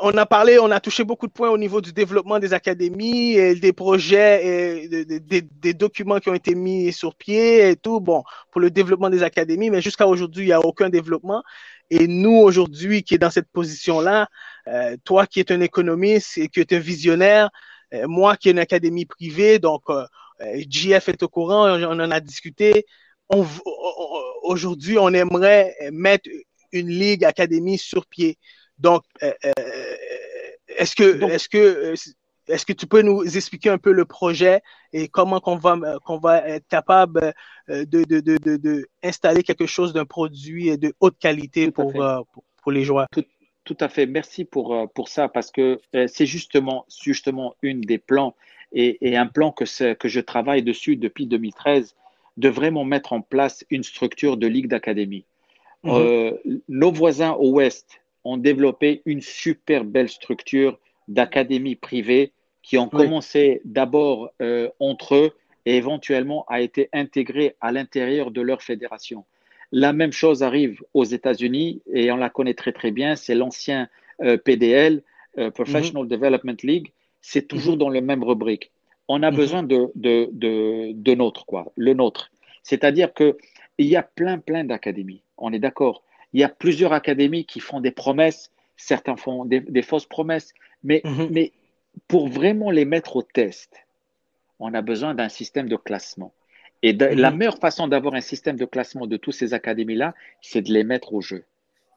on a parlé, on a touché beaucoup de points au niveau du développement des académies, et des projets, et des, des, documents qui ont été mis sur pied et tout, bon, pour le développement des académies, mais jusqu'à aujourd'hui, il n'y a aucun développement. Et nous, aujourd'hui, qui est dans cette position-là, euh, toi qui es un économiste et qui es un visionnaire, euh, moi qui ai une académie privée, donc euh, JF est au courant, on, en a discuté. On, aujourd'hui, on aimerait mettre une ligue académie sur pied. Donc, est-ce que, est-ce que, est-ce que tu peux nous expliquer un peu le projet et comment qu'on va, qu'on va être capable de, de, de, de, installer quelque chose d'un produit de haute qualité pour, pour, pour, les joueurs? Tout à fait. Merci pour, euh, pour ça parce que euh, c'est justement, justement une des plans et, un plan que, que je travaille dessus depuis 2013 de vraiment mettre en place une structure de ligue d'académie. Mhm. Euh, nos voisins au Ouest ont développé une super belle structure d'académie privée qui ont commencé d'abord entre eux et éventuellement a été intégrée à l'intérieur de leur fédération. La même chose arrive aux États-Unis et on la connaît très très bien, c'est l'ancien euh, PDL, euh, Professional mhm. Development League, c'est toujours mhm. dans le même rubrique. On a mhm. besoin de, de, de, nôtre, quoi, le nôtre. C'est-à-dire qu'il y a plein, plein d'académies, on est d'accord. Il y a plusieurs académies qui font des promesses, certains font des, fausses promesses, mais, mais pour vraiment les mettre au test, on a besoin d'un système de classement. Et la mhm. meilleure façon d'avoir un système de classement de toutes ces académies-là, c'est de les mettre au jeu.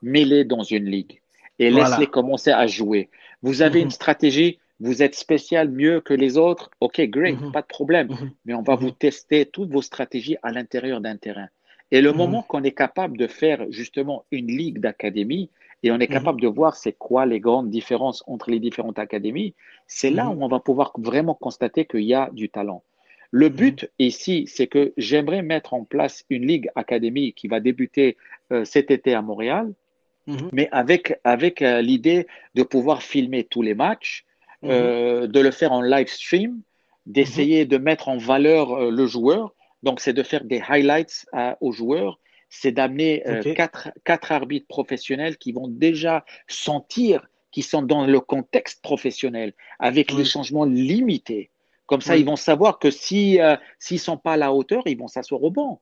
Mets-les dans une ligue et laisse-les commencer à jouer. Vous avez une mhm. stratégie, vous êtes spécial mieux que les autres, ok, great, mhm. pas de problème. Mais on va vous tester toutes vos stratégies à l'intérieur d'un terrain. Et le moment qu'on est capable de faire justement une ligue d'académies et on est capable de voir c'est quoi les grandes différences entre les différentes académies, c'est là où on va pouvoir vraiment constater qu'il y a du talent. Le mhm. but ici, c'est que j'aimerais mettre en place une ligue académique qui va débuter euh, cet été à Montréal, mhm. mais avec, avec euh, l'idée de pouvoir filmer tous les matchs, mhm. euh, de le faire en live stream, d'essayer de mettre en valeur le joueur. Donc, c'est de faire des highlights aux joueurs, c'est d'amener quatre, quatre arbitres professionnels qui vont déjà sentir qu'ils sont dans le contexte professionnel, avec les changements limités. Comme ça, ils vont savoir que si euh, s'ils sont pas à la hauteur, ils vont s'asseoir au banc.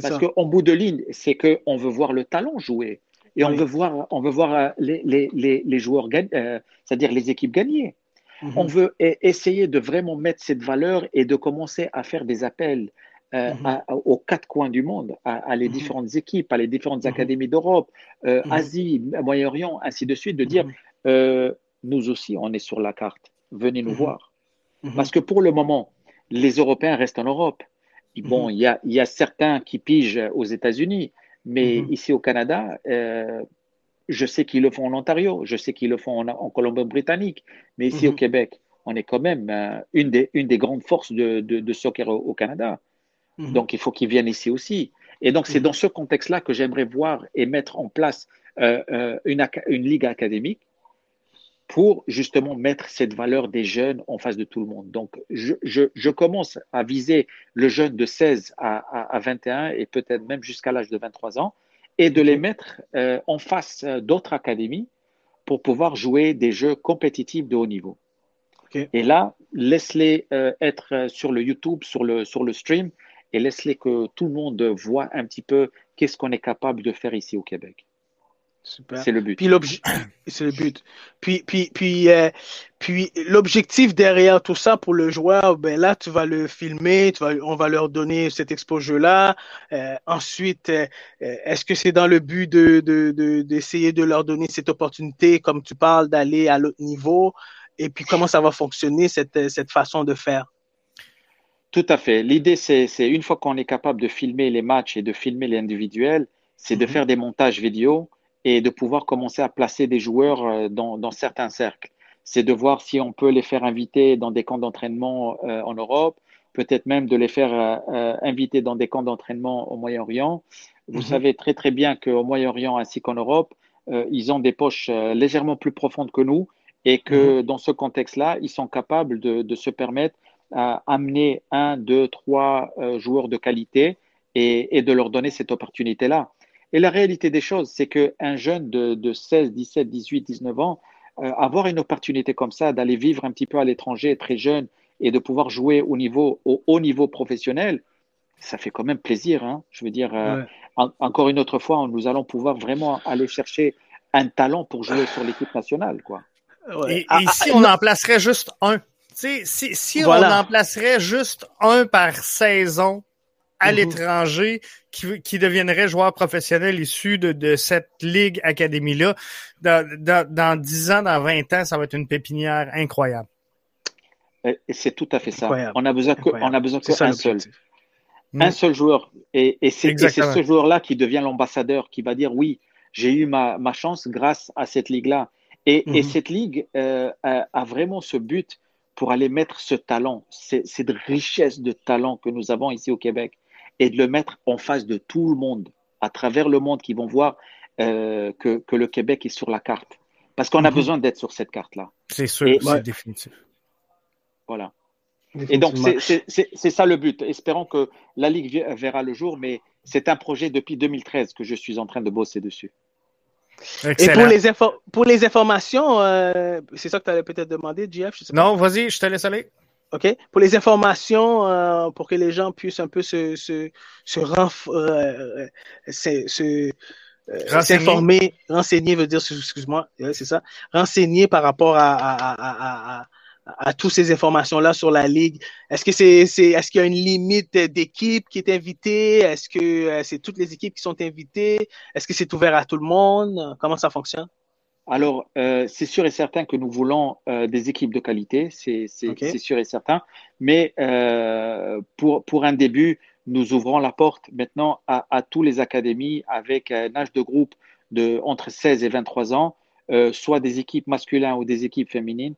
Parce qu'en bout de ligne, c'est qu'on veut voir le talent jouer et on veut voir, on veut voir euh, les, les, les, joueurs gagner, euh, c'est-à-dire les équipes gagner. Mhm. On veut e-, essayer de vraiment mettre cette valeur et de commencer à faire des appels mhm. aux quatre coins du monde, à, les mhm. différentes équipes, à les différentes académies d'Europe, Asie, Moyen-Orient, ainsi de suite, de dire nous aussi, on est sur la carte. Venez nous voir. Mhm. Parce que pour le moment, les Européens restent en Europe. Bon, mhm. il y, a, certains qui pigent aux États-Unis, mais mhm. ici au Canada, euh, je sais qu'ils le font en Ontario, je sais qu'ils le font en, Colombie-Britannique, mais ici au Québec, on est quand même euh, une, des, une des grandes forces de, soccer au, Canada. Donc, il faut qu'ils viennent ici aussi. Et donc, c'est dans ce contexte-là que j'aimerais voir et mettre en place euh, une, une ligue académique pour justement mettre cette valeur des jeunes en face de tout le monde. Donc, je, je, je commence à viser le jeune de 16 à, à, 21 et peut-être même jusqu'à l'âge de 23 ans et de les mettre euh, en face d'autres académies pour pouvoir jouer des jeux compétitifs de haut niveau. Et là, laisse-les euh, être sur le YouTube, sur le, sur le stream, et laisse-les que tout le monde voit un petit peu qu'est-ce qu'on est capable de faire ici au Québec. C'est le but. Puis *coughs* c'est le but. Puis puis puis euh, puis l'objectif derrière tout ça pour le joueur, ben là tu vas le filmer, tu vas, on va leur donner cet exposure là. Euh, ensuite, euh, est-ce que c'est dans le but de d'essayer de, de leur donner cette opportunité, comme tu parles, d'aller à l'autre niveau, et puis comment ça va fonctionner cette cette façon de faire? Tout à fait. L'idée c'est une fois qu'on est capable de filmer les matchs et de filmer les individuels, c'est de mm-hmm. faire des montages vidéo et de pouvoir commencer à placer des joueurs euh, dans, dans certains cercles. C'est de voir si on peut les faire inviter dans des camps d'entraînement euh, en Europe, peut-être même de les faire euh, inviter dans des camps d'entraînement au Moyen-Orient. Vous mhm. savez très très bien qu'au Moyen-Orient ainsi qu'en Europe, ils ont des poches légèrement plus profondes que nous et que mhm. dans ce contexte-là, ils sont capables de, de se permettre à amener un, deux, trois joueurs de qualité et, et, de leur donner cette opportunité-là. Et la réalité des choses, c'est qu'un jeune de, de 16, 17, 18, 19 ans, euh, avoir une opportunité comme ça, d'aller vivre un petit peu à l'étranger très jeune et de pouvoir jouer au niveau, au haut niveau professionnel, ça fait quand même plaisir. Hein. Je veux dire, euh, encore une autre fois, nous allons pouvoir vraiment aller chercher un talent pour jouer sur l'équipe nationale, quoi. Et, ah, ici, ah, on en placerait juste un? Si, si on en placerait juste un par saison à mhm. l'étranger qui, qui deviendrait joueur professionnel issu de, de cette ligue académie-là, dans, dans, dans 10 ans, dans 20 ans, ça va être une pépinière incroyable. C'est tout à fait ça. On a besoin que, on a besoin qu'un seul. Un seul joueur. Et, et c'est ce joueur-là qui devient l'ambassadeur, qui va dire oui, j'ai eu ma, ma, chance grâce à cette ligue-là. Et, et, mhm. cette ligue euh, a, a, vraiment ce but pour aller mettre ce talent, cette richesse de talent que nous avons ici au Québec et de le mettre en face de tout le monde, à travers le monde, qui vont voir euh, que, que, le Québec est sur la carte. Parce qu'on a mhm. besoin d'être sur cette carte-là. C'est sûr, c'est définitif. Voilà. Et donc, c'est ça le but. Espérons que la Ligue verra le jour, mais c'est un projet depuis 2013 que je suis en train de bosser dessus. Et pour les, pour les informations, euh, c'est ça que tu avais peut-être demandé, Jeff? non, vas-y, je te laisse aller. OK? Pour les informations, euh, pour que les gens puissent un peu se, se, se, euh, se, s'informer, renseigner veut dire, excuse-moi, c'est ça, renseigner par rapport à, à, à, à toutes ces informations-là sur la ligue. Est-ce que c'est, c'est est-ce qu'il y a une limite d'équipe qui est invitée? Est-ce que c'est toutes les équipes qui sont invitées? Est-ce que c'est ouvert à tout le monde? Comment ça fonctionne? Alors, euh, c'est sûr et certain que nous voulons euh, des équipes de qualité, c'est sûr et certain. Mais euh, pour, pour un début, nous ouvrons la porte maintenant à, à tous les académies avec un âge de groupe de entre 16 et 23 ans, soit des équipes masculines ou des équipes féminines,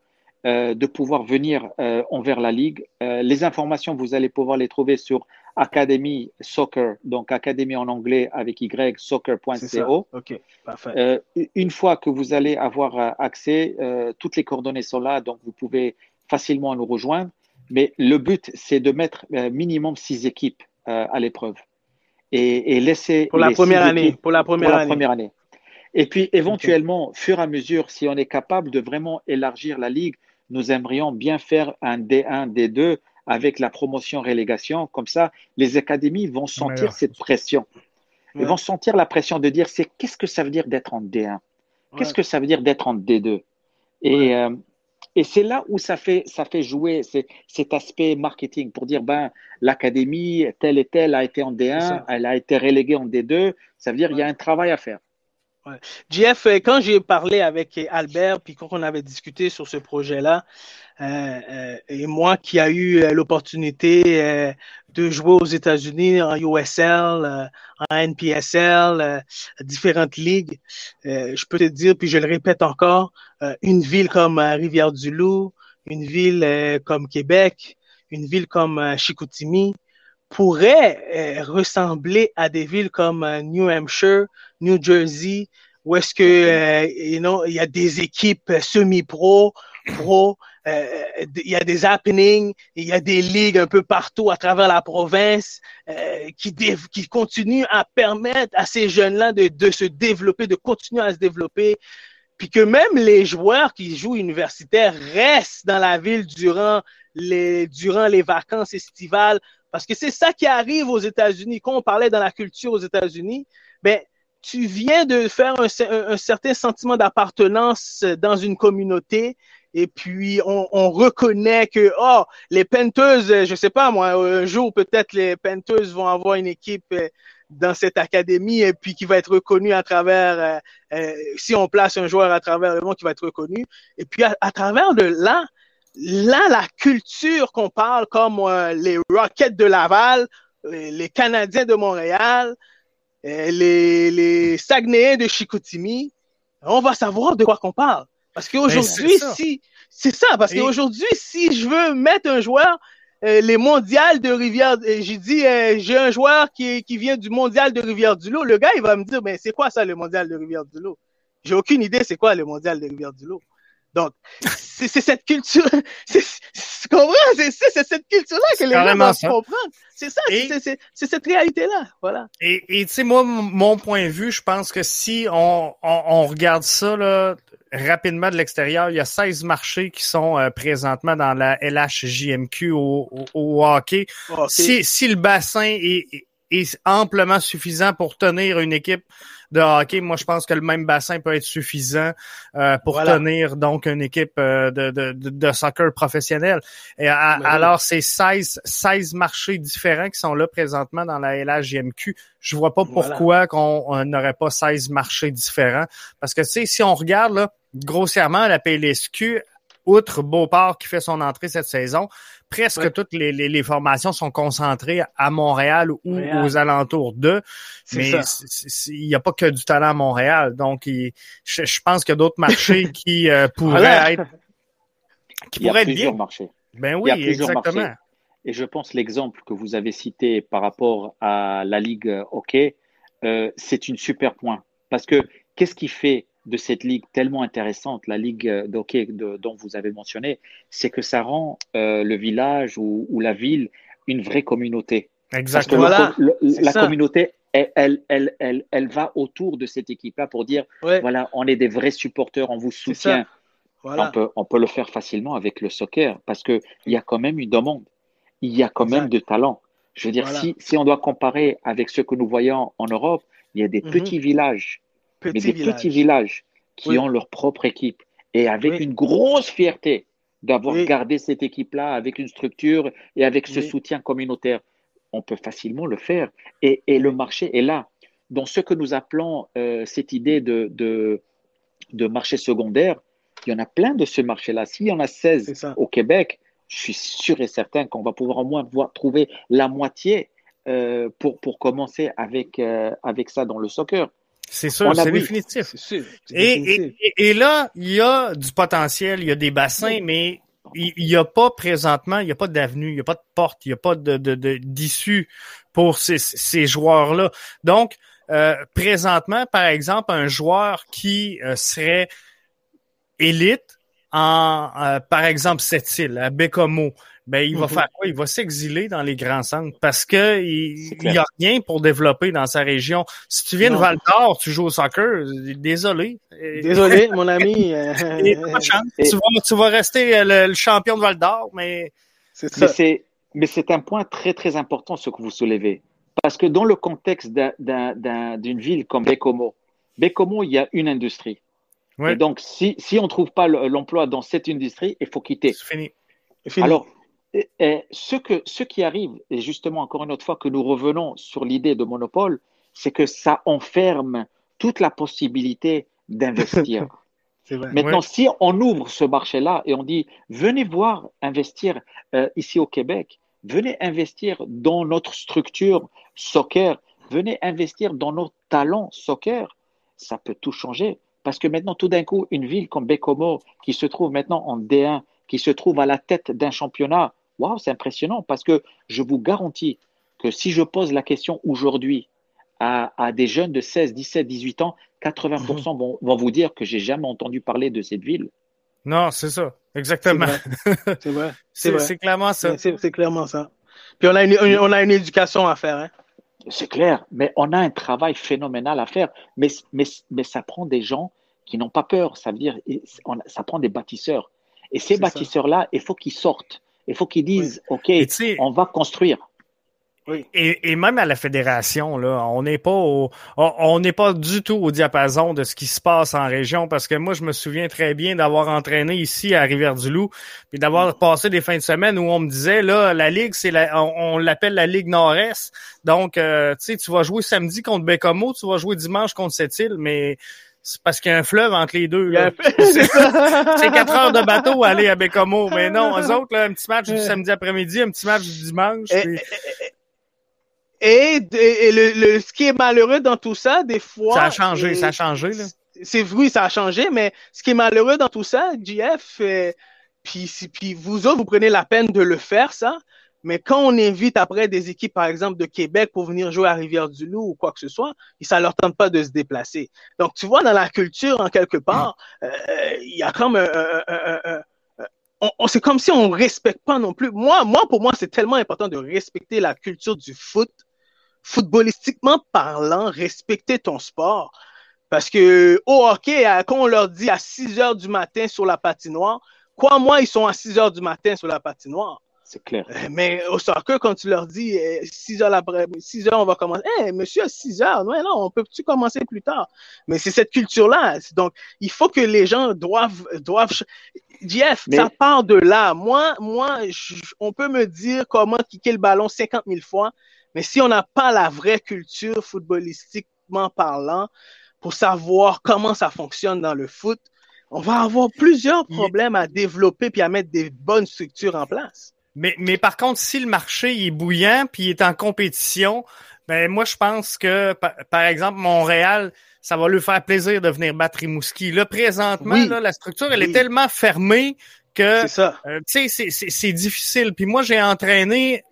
de pouvoir venir envers la ligue. les informations, vous allez pouvoir les trouver sur Academy Soccer, donc Académie en anglais avec Y, soccer.co. Ok, parfait. Euh, une fois que vous allez avoir euh, accès, euh, toutes les coordonnées sont là, donc vous pouvez facilement nous rejoindre. Mais le but, c'est de mettre minimum six équipes à l'épreuve et, laisser pour la première année. Pour la première, pour la première année. Et puis éventuellement, fur et à mesure, si on est capable de vraiment élargir la ligue, nous aimerions bien faire un D1, D2 avec la promotion-relégation. Comme ça, les académies vont sentir cette pression. Ils vont sentir la pression de dire c'est qu'est-ce que ça veut dire d'être en D1 Qu'est-ce que ça veut dire d'être en D2 Et, euh, et c'est là où ça fait, ça fait jouer cet aspect marketing pour dire ben, l'académie telle et telle a été en D1, elle a été reléguée en D2. Ça veut dire qu'il y a un travail à faire. Jeff, euh, quand j'ai parlé avec Albert, puis quand on avait discuté sur ce projet-là, euh, euh, et moi qui a eu euh, l'opportunité de jouer aux États-Unis en USL, en NPSL, différentes ligues, je peux te dire, puis je le répète encore, une ville comme Rivière-du-Loup, une ville comme Québec, une ville comme Chicoutimi pourrait ressembler à des villes comme New Hampshire, New Jersey, où est-ce que you know, il y a des équipes semi-pro, pro, euh, il y a des happenings, il y a des ligues un peu partout à travers la province euh, qui, qui continuent à permettre à ces jeunes-là de, de se développer, de continuer à se développer, puis que même les joueurs qui jouent universitaires restent dans la ville durant les, durant les vacances estivales, parce que c'est ça qui arrive aux États-Unis. Quand on parlait dans la culture aux États-Unis, ben, tu viens de faire un, un certain sentiment d'appartenance dans une communauté, et puis on, on, reconnaît que oh les Panthers, je sais pas moi, un jour peut-être les Panthers vont avoir une équipe euh, dans cette académie et puis qui va être reconnue à travers euh, euh, si on place un joueur à travers le monde qui va être reconnu et puis à, travers de là là la culture qu'on parle comme les Rockets de Laval les, Canadiens de Montréal les les Saguenayens de Chicoutimi on va savoir de quoi qu'on parle parce ben, qu'aujourd'hui, si c'est ça, parce qu'aujourd'hui, si je veux mettre un joueur, euh, les mondiales de Rivière, euh, j'ai dit, euh, j'ai un joueur qui, qui vient du mondial de Rivière-du-Loup. Le gars, il va me dire, mais c'est quoi ça, le mondial de Rivière-du-Loup? J'ai aucune idée c'est quoi le mondial de Rivière-du-Loup. Donc, c'est cette culture, *laughs* c'est C'est cette culture-là que les gens doivent comprendre. C'est ça, c'est cette réalité-là. Voilà. Et tu sais, moi, mon point de vue, je pense que si on, on, on regarde ça là, rapidement de l'extérieur, il y a 16 marchés qui sont euh, présentement dans la LHJMQ au, au, hockey. Si, si le bassin est, est amplement suffisant pour tenir une équipe de hockey. Moi, je pense que le même bassin peut être suffisant euh, pour tenir donc une équipe euh, de, de, de, soccer professionnel. Et alors, c'est 16, 16 marchés différents qui sont là présentement dans la LHJMQ. Je vois pas pourquoi qu'on n'aurait pas 16 marchés différents. Parce que, tu sais, si on regarde, là, grossièrement, la PLSQ, outre Beauport qui fait son entrée cette saison, presque toutes les, les, formations sont concentrées à Montréal ou aux alentours d'eux. Mais il n'y a pas que du talent à Montréal. Donc, je, pense qu'il y a d'autres marchés *laughs* qui euh, pourraient être qui pourraient être bien. Marchés. Ben oui, exactement. Et je pense l'exemple que vous avez cité par rapport à la Ligue hockey, euh, c'est une super point. Parce que qu'est-ce qui fait de cette ligue tellement intéressante, la ligue d'hockey dont vous avez mentionné, c'est que ça rend euh, le village ou, la ville une vraie communauté. Exactement. la communauté, elle, elle, elle, elle, va autour de cette équipe-là pour dire, voilà, on est des vrais supporters, on vous soutient. On, peut, on peut le faire facilement avec le soccer parce qu'il y a quand même une demande, il y a quand même de talent. Je veux dire, si, si on doit comparer avec ce que nous voyons en Europe, il y a des mhm. petits villages mais des petits villages qui ont leur propre équipe et avec une grosse fierté d'avoir gardé cette équipe-là avec une structure et avec ce soutien communautaire. On peut facilement le faire et, et, le marché est là. Dans ce que nous appelons euh, cette idée de, de, de, marché secondaire, il y en a plein de ce marché-là. S'il y en a 16 au Québec, je suis sûr et certain qu'on va pouvoir au moins voir, trouver la moitié euh, pour, pour commencer avec, euh, avec ça dans le soccer. C'est sûr, c'est définitif. Et, et, là, il y a du potentiel, il y a des bassins, mais il n'y a pas présentement, il n'y a pas d'avenue, il n'y a pas de porte, il n'y a pas de, d'issue pour ces, ces joueurs-là. Donc, euh, présentement, par exemple, un joueur qui euh, serait élite en, euh, par exemple, cette île, à Bécomo, ben il va mhm. faire quoi? Il va s'exiler dans les grands centres parce que il n'y a rien pour développer dans sa région. Si tu viens de Val d'Or, tu joues au soccer, désolé. Désolé, *laughs* mon ami. Euh, tu, vas, rester euh, le, champion de Val d'Or, mais c'est Mais c'est un point très très important ce que vous soulevez. Parce que dans le contexte d'une ville comme Bécomo, Bécomo, il y a une industrie. Et donc, si, si on ne trouve pas l'emploi dans cette industrie, il faut quitter. C'est fini. Alors, ce, que, ce qui arrive, et justement encore une autre fois que nous revenons sur l'idée de monopole, c'est que ça enferme toute la possibilité d'investir. *laughs* Maintenant, si on ouvre ce marché-là et on dit, venez voir investir euh, ici au Québec, venez investir dans notre structure soccer, venez investir dans nos talents soccer, ça peut tout changer. Parce que maintenant, tout d'un coup, une ville comme Bécomo, qui se trouve maintenant en D1, qui se trouve à la tête d'un championnat, waouh, c'est impressionnant parce que je vous garantis que si je pose la question aujourd'hui à, des jeunes de 16, 17, 18 ans, 80% mhm. vont, vont, vous dire que j'ai jamais entendu parler de cette ville. Non, c'est ça, exactement. C'est vrai. *laughs* C'est clairement ça. C'est clairement ça. Puis on a une, on a une éducation à faire. Hein? C'est clair, mais on a un travail phénoménal à faire. Mais, mais, mais ça prend des gens qui n'ont pas peur. Ça veut dire, ça prend des bâtisseurs. Et ces bâtisseurs-là, il faut qu'ils sortent. Il faut qu'ils disent, OK, on va construire. Oui. Et, et, même à la fédération, là, on n'est pas au, on n'est pas du tout au diapason de ce qui se passe en région parce que moi, je me souviens très bien d'avoir entraîné ici à Rivière-du-Loup puis d'avoir mm. passé des fins de semaine où on me disait là, la ligue, c'est la, on, l'appelle la ligue Nord-Est. Donc, euh, tu sais, tu vas jouer samedi contre Bécomo, tu vas jouer dimanche contre Sept-Îles, mais c'est parce qu'il y a un fleuve entre les deux. *laughs* C'est quatre heures de bateau à aller à Bécomo. Mais non, eux autres, là, un petit match du samedi après-midi, un petit match du dimanche. Et, et, le, ce qui est malheureux dans tout ça, des fois. Ça a changé, ça a changé, là. C'est oui, ça a changé, mais ce qui est malheureux dans tout ça, JF, euh, puis, puis vous autres, vous prenez la peine de le faire, ça, Mais quand on invite après des équipes, par exemple, de Québec pour venir jouer à Rivière-du-Loup ou quoi que ce soit, ça leur tente pas de se déplacer. Donc, tu vois, dans la culture, en quelque part, euh, il y a comme on, c'est comme si on respecte pas non plus. Moi, moi, pour moi, c'est tellement important de respecter la culture du foot, footballistiquement parlant, respecter ton sport. Parce que au hockey, quand on leur dit à 6 heures du matin sur la patinoire, quoi moi, ils sont à 6 heures du matin sur la patinoire. C'est clair. Euh, mais au soccer, quand tu leur dis 6 euh, heures après, 6 heures, on va commencer. Eh, monsieur, à 6 heures, non, non, on peut-tu commencer plus tard? Mais c'est cette culture-là. Donc, il faut que les gens doivent, doivent, Jeff, ça part de là. Moi, moi, on peut me dire comment kicker le ballon 50 000 fois, mais si on n'a pas la vraie culture footballistiquement parlant pour savoir comment ça fonctionne dans le foot, on va avoir plusieurs problèmes à développer puis à mettre des bonnes structures en place. Mais, mais par contre, si le marché est bouillant puis il est en compétition, ben moi je pense que par, exemple Montréal, ça va lui faire plaisir de venir battre Rimouski. Là présentement, là, la structure elle est tellement fermée que euh, tu sais c'est difficile. Puis moi j'ai entraîné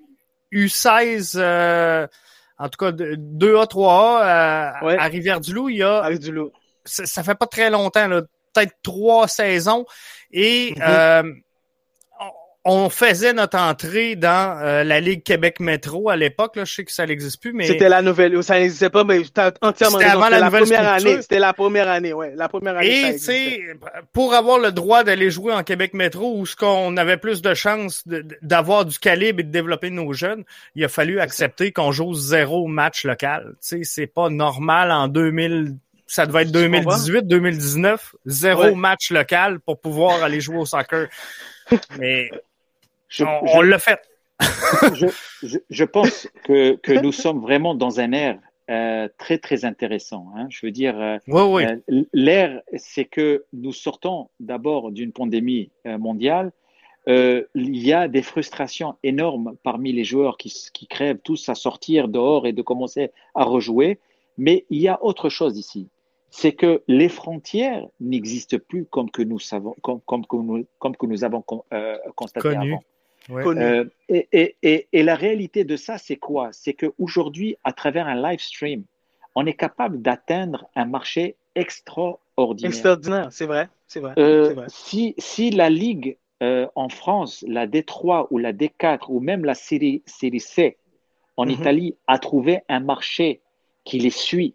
U16 euh, en tout cas 2A 3A à, Rivière-du-Loup, il y a Ça, ça, fait pas très longtemps là, peut-être trois saisons. Et euh, on faisait notre entrée dans euh, la Ligue Québec Métro à l'époque. Là, je sais que ça n'existe plus, mais c'était la nouvelle. Ça n'existait pas, mais entièrement C'était avant la, première année. C'était la première année, ouais. La première année. Et c'est pour avoir le droit d'aller jouer en Québec Métro, où ce qu'on avait plus de chances d'avoir du calibre et de développer nos jeunes, il a fallu accepter qu'on joue zéro match local. Tu sais, c'est pas normal en 2000 ça devait être 2018, 2019, zéro match local pour pouvoir aller jouer au soccer. *laughs* Mais on, l'a fait. *laughs* je, pense que, que, nous sommes vraiment dans un air euh, très très intéressant. Hein. Je veux dire, euh, euh, l'air, c'est que nous sortons d'abord d'une pandémie mondiale. il y a des frustrations énormes parmi les joueurs qui, qui crèvent tous à sortir dehors et de commencer à rejouer. Mais il y a autre chose ici c'est que les frontières n'existent plus comme que nous savons, comme, comme, que, nous, comme que nous avons constaté avant. Euh, et, et, et, la réalité de ça, c'est quoi? C'est qu'aujourd'hui, à travers un live stream, on est capable d'atteindre un marché extraordinaire. Extraordinaire, c'est vrai. C'est vrai, euh, Si, si la Ligue euh, en France, la D3 ou la D4 ou même la série, série C en mhm. Italie a trouvé un marché qui les suit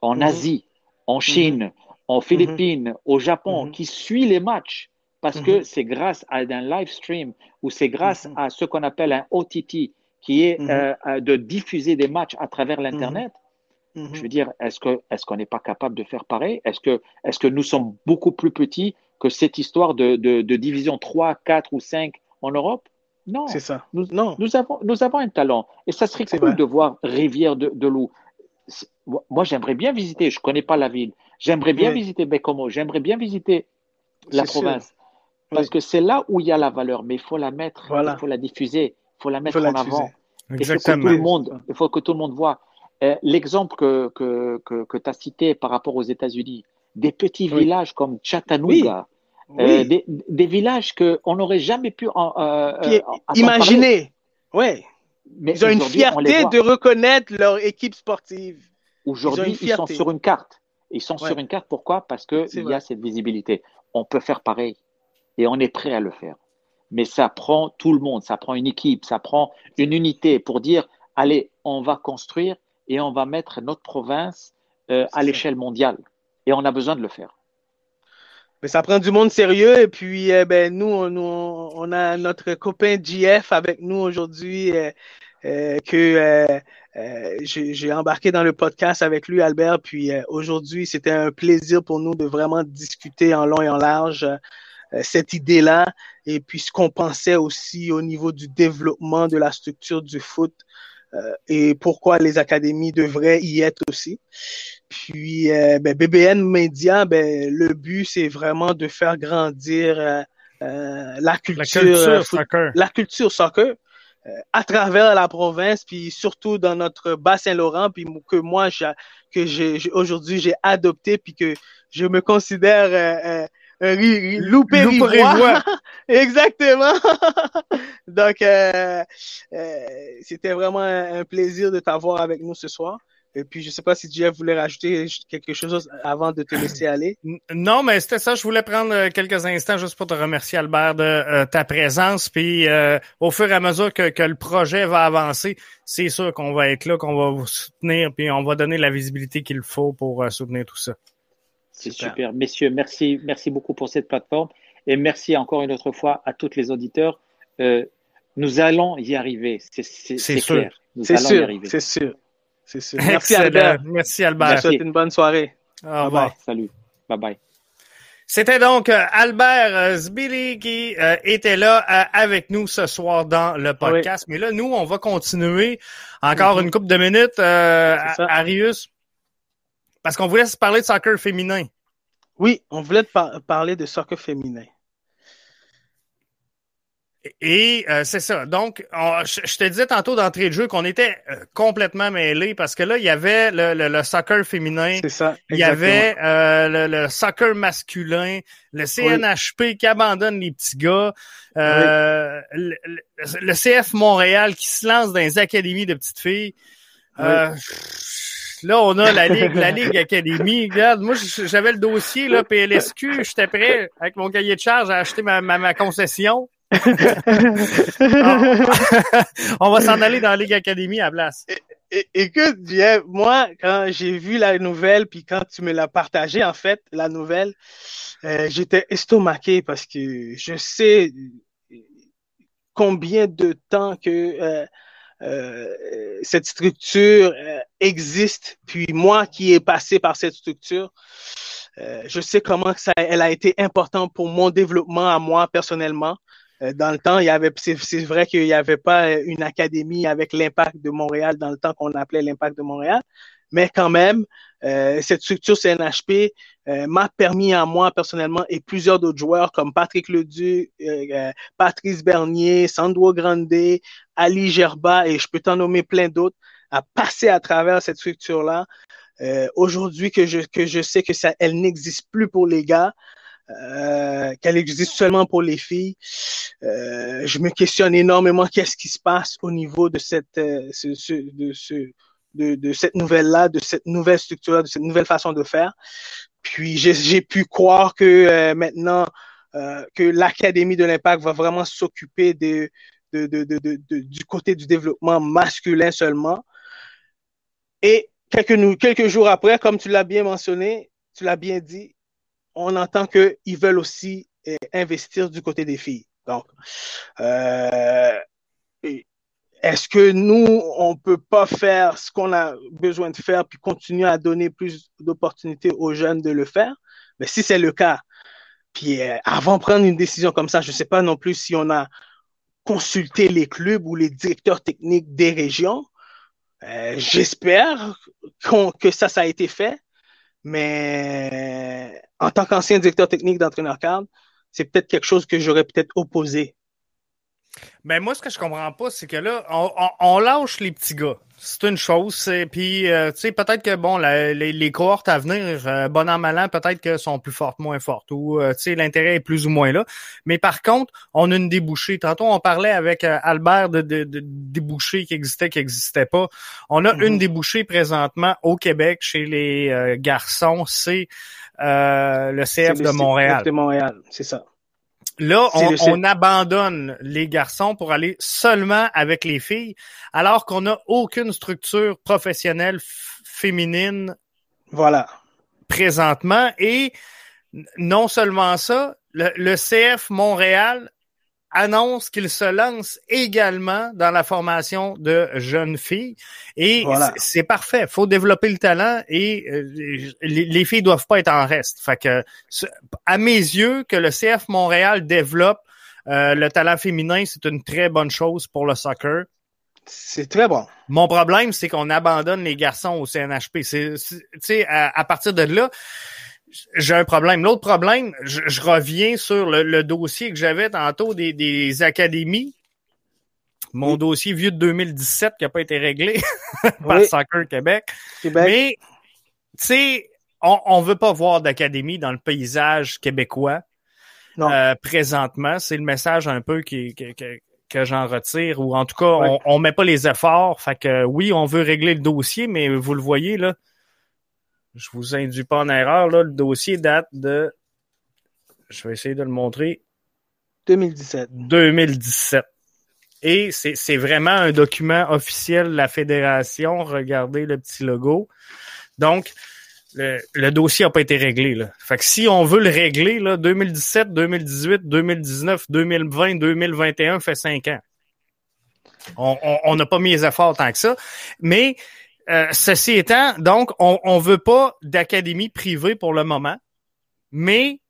en mhm. Asie, en Chine, mhm. en Philippines, au Japon, qui suit les matchs, parce que mhm. c'est grâce à un live stream ou c'est grâce mhm. à ce qu'on appelle un OTT, qui est mhm. euh, euh, de diffuser des matchs à travers l'Internet. Je veux dire, est-ce que qu'on n'est pas capable de faire pareil? Est-ce que est-ce que nous sommes beaucoup plus petits que cette histoire de, de, division 3, 4 ou 5 en Europe? Non. C'est ça. Nous, non. Nous avons, nous avons un talent. Et ça serait cool de voir Rivière de, de Loup. Moi, j'aimerais bien visiter. Je ne connais pas la ville. J'aimerais bien visiter Bécomo. J'aimerais bien visiter la province. Parce que c'est là où il y a la valeur, mais il faut la mettre, il faut la diffuser, il faut la mettre en avant. Il faut, que tout le monde, il faut que tout le monde voit. Euh, l'exemple que, que, que, tu as cité par rapport aux États-Unis, des petits villages comme Chattanooga, euh, des, des, villages qu'on n'aurait jamais pu euh, imaginer. Oui. Mais ils ont une fierté de reconnaître leur équipe sportive. Aujourd'hui, ils, sont sur une carte. Ils sont sur une carte. Pourquoi? Parce qu'il y a cette visibilité. On peut faire pareil et on est prêt à le faire. Mais ça prend tout le monde, ça prend une équipe, ça prend une unité pour dire, allez, on va construire et on va mettre notre province euh, à l'échelle mondiale. Et on a besoin de le faire. Mais ça prend du monde sérieux. Et puis, eh ben, nous, on, a notre copain GF avec nous aujourd'hui euh, euh, que j'ai embarqué dans le podcast avec lui, Albert. Puis aujourd'hui, c'était un plaisir pour nous de vraiment discuter en long et en large cette idée-là et puis ce qu'on pensait aussi au niveau du développement de la structure du foot euh, et pourquoi les académies devraient y être aussi. Puis euh, ben, BBN Media, ben, le but c'est vraiment de faire grandir la culture, la culture soccer, la culture soccer à travers la province, puis surtout dans notre Bas-Saint-Laurent, puis que moi, que j'ai aujourd'hui j'ai adopté, puis que je me considère Loupé *laughs* Exactement. *laughs* Donc, euh, euh, c'était vraiment un plaisir de t'avoir avec nous ce soir. Et puis, je sais pas si Jeff voulait rajouter quelque chose avant de te laisser aller. Non, mais c'était ça. Je voulais prendre euh, quelques instants juste pour te remercier, Albert, de euh, ta présence. Puis, euh, au fur et à mesure que, que le projet va avancer, c'est sûr qu'on va être là, qu'on va vous soutenir, puis on va donner la visibilité qu'il faut pour soutenir tout ça. C'est super. Messieurs, merci, merci beaucoup pour cette plateforme. Et merci encore une autre fois à tous les auditeurs. nous allons y arriver. C'est clair. C'est sûr. C'est sûr. C'est sûr. Merci Albert. Merci Albert. Je une bonne soirée. Au revoir. Salut. Bye bye. C'était donc euh, Albert euh, Zbili qui euh, était là avec nous ce soir dans le podcast. Mais là, nous, on va continuer encore mhm. une couple de minutes, Arius, parce qu'on voulait se parler de soccer féminin. Oui, on voulait parler de soccer féminin. Et euh, c'est ça. Donc, je, te disais tantôt d'entrée de jeu qu'on était euh, complètement mêlés parce que là, il y avait le, le, soccer féminin. C'est ça. Il y avait euh, le, soccer masculin, le CNHP qui abandonne les petits gars, le, CF Montréal qui se lance dans les académies de petites filles. Là, on a la Ligue, la *laughs* Ligue Académie. Regarde, moi, j'avais le dossier, là, PLSQ, j'étais prêt, avec mon cahier de charge, à acheter ma, ma concession. *laughs* on va s'en aller dans la Ligue Académie à place. Écoute, moi, quand j'ai vu la nouvelle, puis quand tu me l'as partagé, en fait, la nouvelle, euh, j'étais estomaqué parce que je sais combien de temps que euh, euh, cette structure existe. Puis moi qui ai passé par cette structure, je sais comment ça, elle a été importante pour mon développement à moi personnellement. Euh, dans le temps, il y avait, c'est vrai qu'il n'y avait pas euh, une académie avec l'impact de Montréal dans le temps qu'on appelait l'impact de Montréal, mais quand même, euh, cette structure CNHP m'a permis à moi personnellement et plusieurs d'autres joueurs comme Patrick Leduc, Patrice Bernier, Sandro Grande, Ali Gerba et je peux t'en nommer plein d'autres à passer à travers cette structure-là. Aujourd'hui que je, que je sais que ça, elle n'existe plus pour les gars, euh, qu'elle existe seulement pour les filles. Euh, je me questionne énormément qu'est-ce qui se passe au niveau de cette, euh, ce, de, ce, de, de, cette nouvelle-là, de cette nouvelle structure de cette nouvelle façon de faire. Puis j'ai pu croire que euh, maintenant que l'Académie de l'Impact va vraiment s'occuper de, de, de, du côté du développement masculin seulement. Et quelques, quelques jours après, comme tu l'as bien mentionné, tu l'as bien dit, on entend qu'ils veulent aussi eh, investir du côté des filles. Donc, euh, est-ce que nous, on peut pas faire ce qu'on a besoin de faire puis continuer à donner plus d'opportunités aux jeunes de le faire? Mais si c'est le cas, puis euh, avant de prendre une décision comme ça, je ne sais pas non plus si on a consulté les clubs ou les directeurs techniques des régions. Euh, j'espère que ça, ça a été fait. Mais en tant qu'ancien directeur technique d'entraîneur cadre, c'est peut-être quelque chose que j'aurais peut-être opposé. Ben moi, ce que je comprends pas, c'est que là, on, lâche les petits gars. C'est une chose. Puis, euh, tu sais, peut-être que, bon, les, les, cohortes à venir, euh, bon an, mal an, peut-être que sont plus fortes, moins fortes. Ou, euh, tu sais, l'intérêt est plus ou moins là. Mais par contre, on a une débouchée. Tantôt, on parlait avec Albert de, de, débouchées qui existaient, qui n'existaient pas. On a une mm-hmm. débouchée présentement au Québec chez les garçons. C'est le CF de Montréal. CF de Montréal, c'est ça. Là, on, abandonne les garçons pour aller seulement avec les filles, alors qu'on n'a aucune structure professionnelle féminine. Voilà. Présentement. Et non seulement ça, le CF Montréal annonce qu'il se lance également dans la formation de jeunes filles. Et c'est parfait. faut développer le talent et euh, les, filles doivent pas être en reste. Fait que, à mes yeux, que le CF Montréal développe euh, le talent féminin, c'est une très bonne chose pour le soccer. C'est très bon. Mon problème, c'est qu'on abandonne les garçons au CNHP. C'est, à, à partir de là, j'ai un problème. L'autre problème, je, reviens sur le, dossier que j'avais tantôt des, académies. Mon dossier vieux de 2017 qui n'a pas été réglé *laughs* par Soccer Québec. Mais, tu sais, on ne veut pas voir d'académie dans le paysage québécois. euh, présentement. C'est le message un peu qui, que j'en retire, ou en tout cas, on, on met pas les efforts. Fait que oui, on veut régler le dossier, mais vous le voyez là, je vous induis pas en erreur, là, le dossier date de je vais essayer de le montrer. 2017. 2017. Et c'est vraiment un document officiel de la fédération. Regardez le petit logo. Donc, le, le dossier n'a pas été réglé. Là. Fait que si on veut le régler, là, 2017, 2018, 2019, 2020, 2021 fait cinq ans. On n'a pas mis les efforts tant que ça. Mais euh, ceci étant, donc, on ne veut pas d'académie privée pour le moment, mais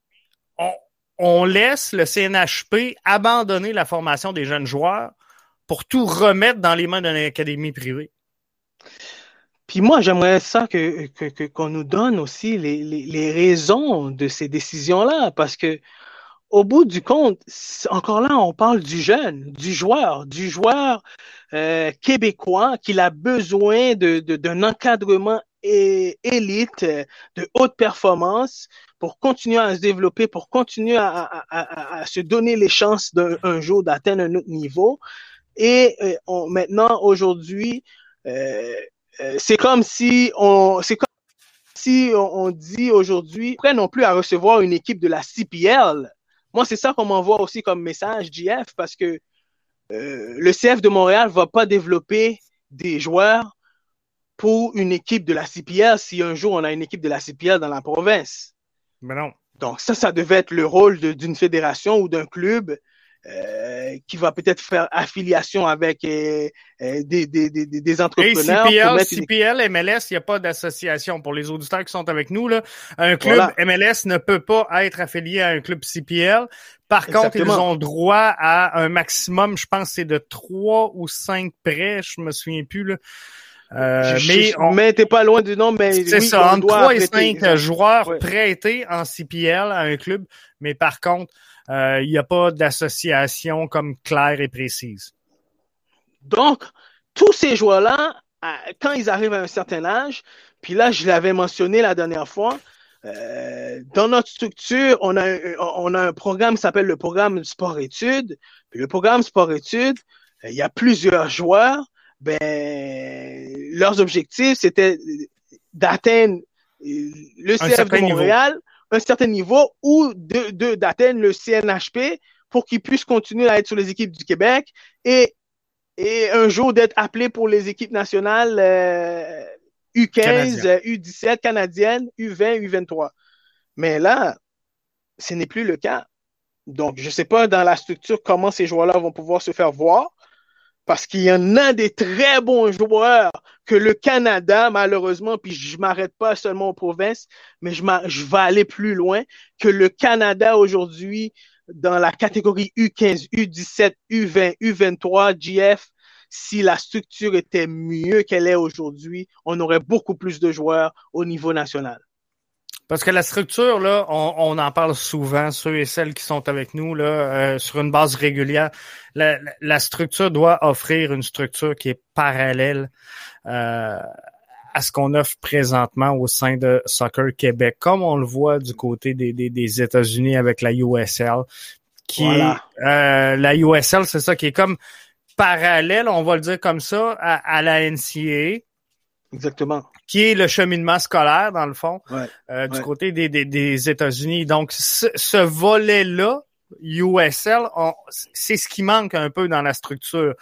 on, laisse le CNHP abandonner la formation des jeunes joueurs pour tout remettre dans les mains d'une académie privée. Puis moi, j'aimerais ça que qu'on nous donne aussi les, les raisons de ces décisions-là, parce que au bout du compte, encore là, on parle du jeune, du joueur, du joueur euh, québécois qui a besoin de, d'un encadrement élite, de haute performance pour continuer à se développer, pour continuer à, à, à, se donner les chances d'un jour d'atteindre un autre niveau. Et euh, on, maintenant, aujourd'hui, euh, euh, c'est comme si on, c'est comme si on, dit aujourd'hui, prêt non plus à recevoir une équipe de la CPL. Moi, c'est ça qu'on m'envoie aussi comme message, JF, parce que euh, le CF de Montréal va pas développer des joueurs pour une équipe de la CPL si un jour on a une équipe de la CPL dans la province. Mais non. Donc ça, ça devait être le rôle d'une fédération ou d'un club euh, qui va peut-être faire affiliation avec euh, euh, des, des, des, des, entrepreneurs. CPL, CPL, MLS, il n'y a pas d'association. Pour les auditeurs qui sont avec nous, là, un club MLS ne peut pas être affilié à un club CPL. Par contre, ils ont droit à un maximum, je pense, c'est de trois ou cinq prêts, je me souviens plus. Là. Euh, mais on... mais t'es pas loin du nom, mais c'est ça, entre 3 et 5 joueurs prêtés en CPL à un club, mais par contre, il n'y a pas d'association comme claire et précise. Donc, tous ces joueurs-là, quand ils arrivent à un certain âge, puis là, je l'avais mentionné la dernière fois, euh, dans notre structure, on a, on a un programme qui s'appelle le programme sport-études. Puis le programme sport-études, il y a plusieurs joueurs. Ben, leurs objectifs, c'était d'atteindre le CF de Montréal, un certain niveau ou de, d'atteindre le CNHP pour qu'ils puissent continuer à être sur les équipes du Québec et, et un jour d'être appelés pour les équipes nationales U15, U17 canadiennes, U20, U23. Mais là, ce n'est plus le cas. Donc, je ne sais pas dans la structure comment ces joueurs-là vont pouvoir se faire voir, parce qu'il y en a des très bons joueurs que le Canada, malheureusement, puis je m'arrête pas seulement aux provinces, mais je, je vais aller plus loin, que le Canada aujourd'hui, dans la catégorie U15, U17, U20, U23, GF, si la structure était mieux qu'elle est aujourd'hui, on aurait beaucoup plus de joueurs au niveau national. Parce que la structure, là, on, en parle souvent, ceux et celles qui sont avec nous, là, euh, sur une base régulière. La, structure doit offrir une structure qui est parallèle euh, à ce qu'on offre présentement au sein de Soccer Québec, comme on le voit du côté des, des, États-Unis avec la USL. Qui euh, la USL, c'est ça qui est comme parallèle, on va le dire comme ça, à, à la NCAA. Exactement qui est le cheminement scolaire, dans le fond, euh, du côté des, des, des États-Unis. Donc, ce, ce volet-là, USL, c'est ce qui manque un peu dans la structure.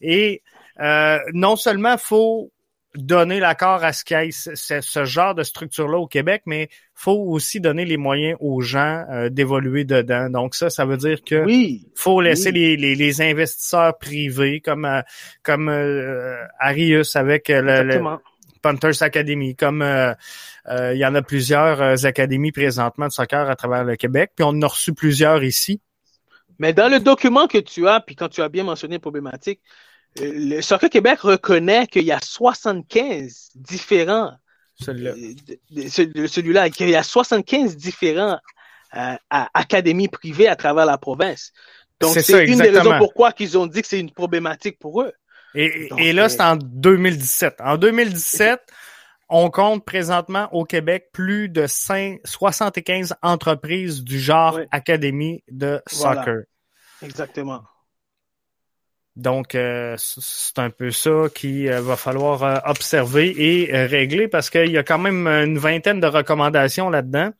Et euh, non seulement faut donner l'accord à ce qu'il y ait ce, genre de structure-là au Québec, mais faut aussi donner les moyens aux gens euh, d'évoluer dedans. Donc ça, ça veut dire que oui, faut laisser les, les, les, investisseurs privés comme comme Arius avec le, Panthers Academy, comme euh, euh, il y en a plusieurs euh, académies présentement de soccer à travers le Québec, puis on en a reçu plusieurs ici. Mais dans le document que tu as, puis quand tu as bien mentionné problématique, le Soccer Québec reconnaît qu'il y a 75 différents celui-là, celui-là qu'il y a 75 différents académies privées à travers la province. Donc c'est une des raisons pourquoi qu'ils ont dit que c'est une problématique pour eux. Et, là, c'est en 2017. En 2017, on compte présentement au Québec plus de 5, 75 entreprises du genre académie de soccer. Exactement. Donc, euh, c'est un peu ça qu'il va falloir observer et régler parce qu'il y a quand même une vingtaine de recommandations là-dedans.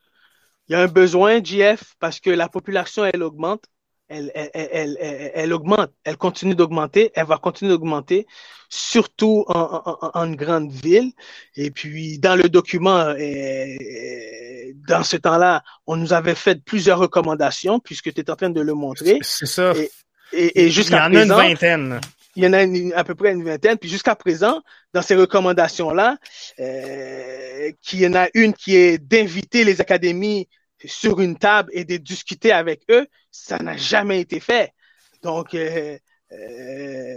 Il y a un besoin, JF, parce que la population, elle augmente elle, elle, elle, elle, augmente, elle continue d'augmenter, elle va continuer d'augmenter, surtout en, en, en, grande ville. Et puis, dans le document, euh, dans ce temps-là, on nous avait fait plusieurs recommandations, puisque tu es en train de le montrer. C'est ça. Et, et, et jusqu'à Il y en a une vingtaine. Il y en a à peu près une vingtaine. Puis jusqu'à présent, dans ces recommandations-là, euh, qu'il y en a une qui est d'inviter les académies sur une table et de discuter avec eux, ça n'a jamais été fait. Donc, euh, euh,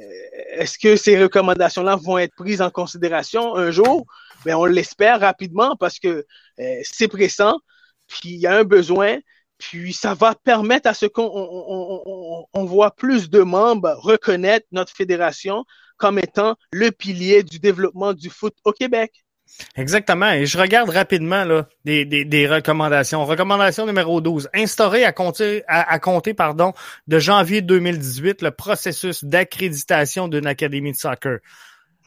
est-ce que ces recommandations-là vont être prises en considération un jour? Ben, on l'espère rapidement parce que euh, c'est pressant, puis il y a un besoin, puis ça va permettre à ce qu'on on, on, on voit plus de membres reconnaître notre fédération comme étant le pilier du développement du foot au Québec. Exactement. Et je regarde rapidement là, des, des, des recommandations. Recommandation numéro 12. Instaurer à compter, à, compter pardon, de janvier 2018 le processus d'accréditation d'une académie de soccer.